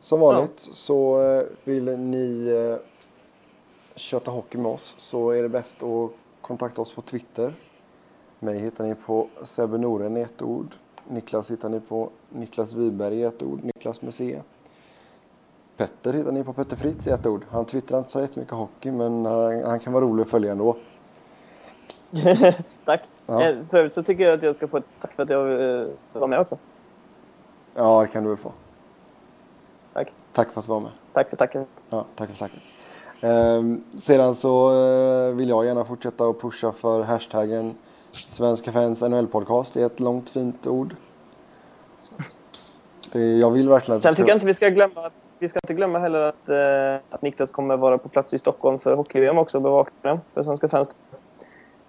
Som vanligt så eh, vill ni eh, köta hockey med oss så är det bäst att kontakta oss på Twitter. Mig hittar ni på Sebbe Noren i ett ord. Niklas hittar ni på Niklas Wiberg i ett ord. Niklas med C. Petter hittar ni på Petter Fritz i ett ord. Han twittrar inte så jättemycket hockey men han, han kan vara rolig att följa ändå. tack. Ja. Eh, För övrigt så tycker jag att jag ska få ett tack för att jag var med också. Ja, det kan du väl få. Tack. Tack för att du var med. Tack för tacket. Ja, tack för tacket. Ehm, sedan så eh, vill jag gärna fortsätta att pusha för hashtaggen Svenska fans NHL-podcast. Det är ett långt fint ord. Det, jag vill verkligen att Sen tycker jag inte vi ska glömma att vi ska inte glömma heller att, eh, att Niklas kommer vara på plats i Stockholm för hockey-VM också och bevaka det för Svenska fans.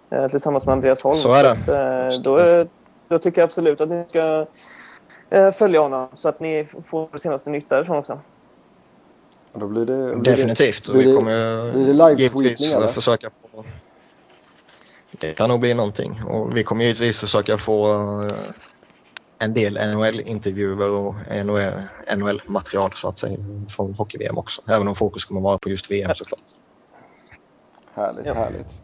Eh, tillsammans med Andreas Holm. Så är det. att, eh, då, då tycker jag absolut att ni ska följa honom så att ni får det senaste nytt därifrån också. Då blir det... Blir Definitivt. Och blir vi det- kommer blir det givetvis eller? försöka få... Det kan nog bli någonting. Och vi kommer givetvis försöka få eh, en del NHL-intervjuer och NHL NHL-material så att säga från hockey-VM också. Även om fokus kommer vara på just VM såklart. Härligt, Ja. härligt.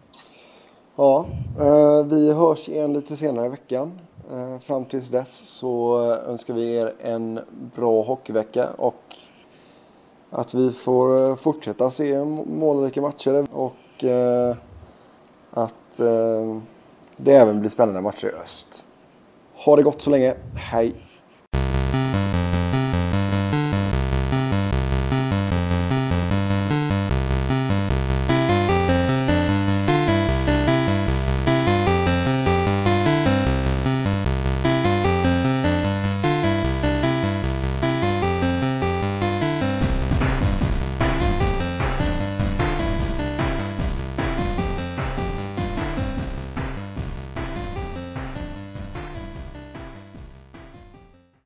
Ja, eh, vi hörs igen lite senare i veckan. Eh, fram tills dess så eh, önskar vi er en bra hockeyvecka och att vi får eh, fortsätta se målrika matcher och att det även blir spännande matcher i öst. Ha det gott så länge. Hej!